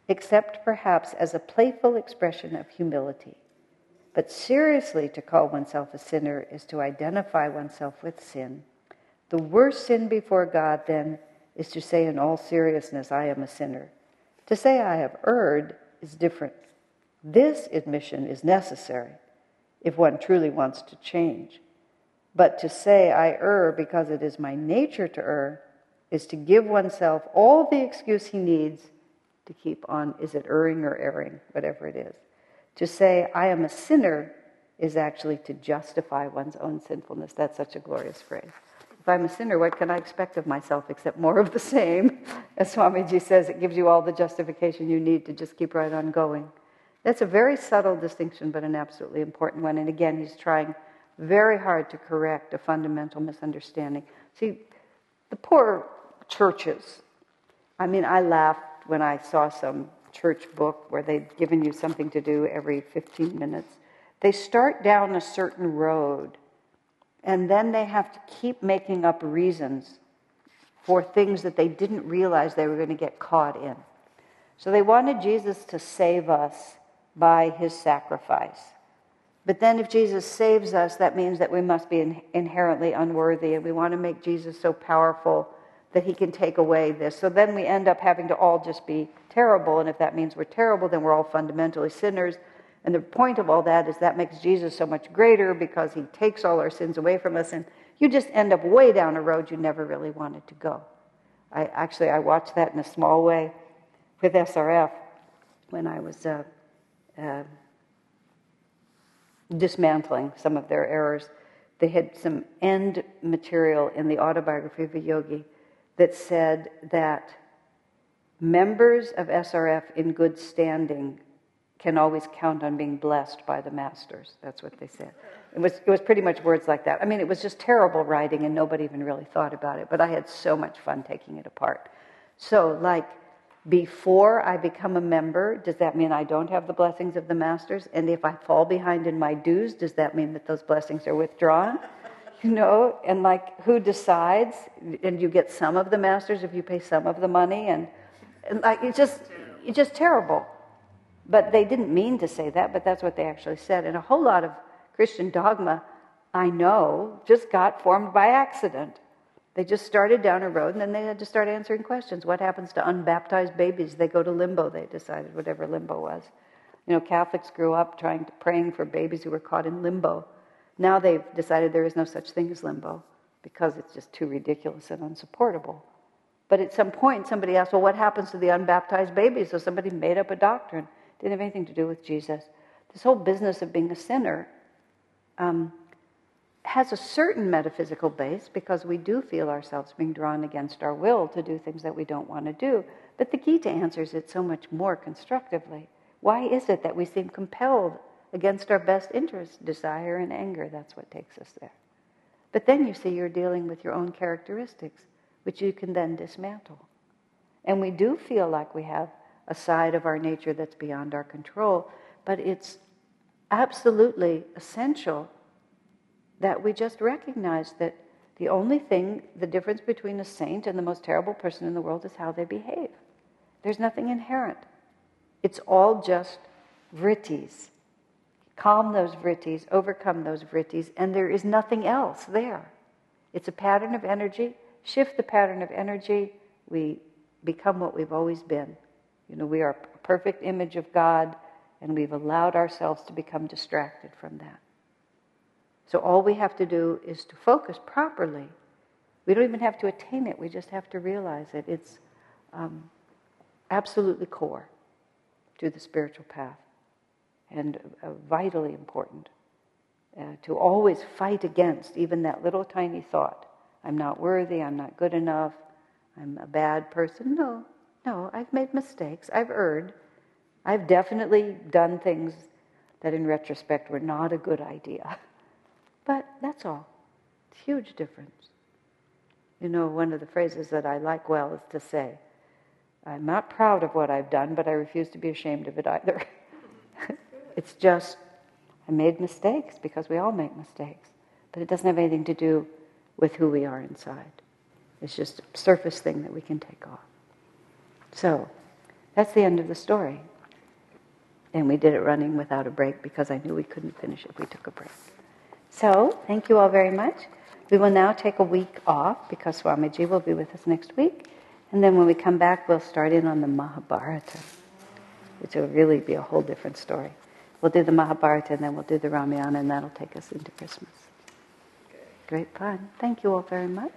except perhaps as a playful expression of humility. But seriously, to call oneself a sinner is to identify oneself with sin. The worst sin before God, then, is to say in all seriousness, I am a sinner. To say I have erred is different. This admission is necessary if one truly wants to change. But to say I err because it is my nature to err is to give oneself all the excuse he needs to keep on, is it erring or erring, whatever it is. To say, I am a sinner, is actually to justify one's own sinfulness. That's such a glorious phrase. If I'm a sinner, what can I expect of myself except more of the same? As Swamiji says, it gives you all the justification you need to just keep right on going. That's a very subtle distinction, but an absolutely important one. And again, he's trying very hard to correct a fundamental misunderstanding. See, the poor churches, I mean, I laughed when I saw some church book where they've given you something to do every 15 minutes. They start down a certain road and then they have to keep making up reasons for things that they didn't realize they were going to get caught in. So they wanted Jesus to save us by his sacrifice. But then, if Jesus saves us, that means that we must be inherently unworthy, and we want to make Jesus so powerful that he can take away this. So then we end up having to all just be terrible, and if that means we're terrible, then we're all fundamentally sinners. And the point of all that is that makes Jesus so much greater because he takes all our sins away from us, and you just end up way down a road you never really wanted to go. I actually I watched that in a small way with SRF when I was uh, uh, dismantling some of their errors. They had some end material in the autobiography of a yogi that said that members of SRF in good standing can always count on being blessed by the masters. That's what they said. It was, it was pretty much words like that. I mean, it was just terrible writing, and nobody even really thought about it, but I had so much fun taking it apart. So, like, before I become a member, does that mean I don't have the blessings of the masters? And if I fall behind in my dues, does that mean that those blessings are withdrawn? You know, and like who decides? And you get some of the masters if you pay some of the money, and, and like it's just it's just terrible. But they didn't mean to say that, but that's what they actually said. And a whole lot of Christian dogma, I know, just got formed by accident. They just started down a road and then they had to start answering questions. What happens to unbaptized babies? They go to limbo, they decided, whatever limbo was. You know, Catholics grew up trying to, praying for babies who were caught in limbo. Now they've decided there is no such thing as limbo because it's just too ridiculous and unsupportable. But at some point, somebody asked, well, what happens to the unbaptized babies? So somebody made up a doctrine. Didn't have anything to do with Jesus. This whole business of being a sinner um, has a certain metaphysical base because we do feel ourselves being drawn against our will to do things that we don't want to do. But the Gita answers it so much more constructively. Why is it that we seem compelled against our best interest, desire and anger? That's what takes us there. But then you see you're dealing with your own characteristics, which you can then dismantle. And we do feel like we have a side of our nature that's beyond our control, but it's absolutely essential that we just recognize that the only thing, the difference between a saint and the most terrible person in the world is how they behave. There's nothing inherent. It's all just vrittis. Calm those vrittis, overcome those vrittis, and there is nothing else there. It's a pattern of energy. Shift the pattern of energy, we become what we've always been. You know, we are a perfect image of God, and we've allowed ourselves to become distracted from that. So all we have to do is to focus properly. We don't even have to attain it, we just have to realize it. It's um, absolutely core to the spiritual path and uh, vitally important uh, to always fight against even that little tiny thought I'm not worthy, I'm not good enough, I'm a bad person. No, no, I've made mistakes, I've erred. I've definitely done things that in retrospect were not a good idea. But that's all. It's a huge difference. You know, one of the phrases that I like well is to say, I'm not proud of what I've done, but I refuse to be ashamed of it either. it's just, I made mistakes because we all make mistakes. But it doesn't have anything to do with who we are inside. It's just a surface thing that we can take off. So, that's the end of the story. And we did it running without a break because I knew we couldn't finish if we took a break. So, thank you all very much. We will now take a week off because Swamiji will be with us next week. And then when we come back, we'll start in on the Mahabharata, which will really be a whole different story. We'll do the Mahabharata and then we'll do the Ramayana, and that'll take us into Christmas. Great fun. Thank you all very much.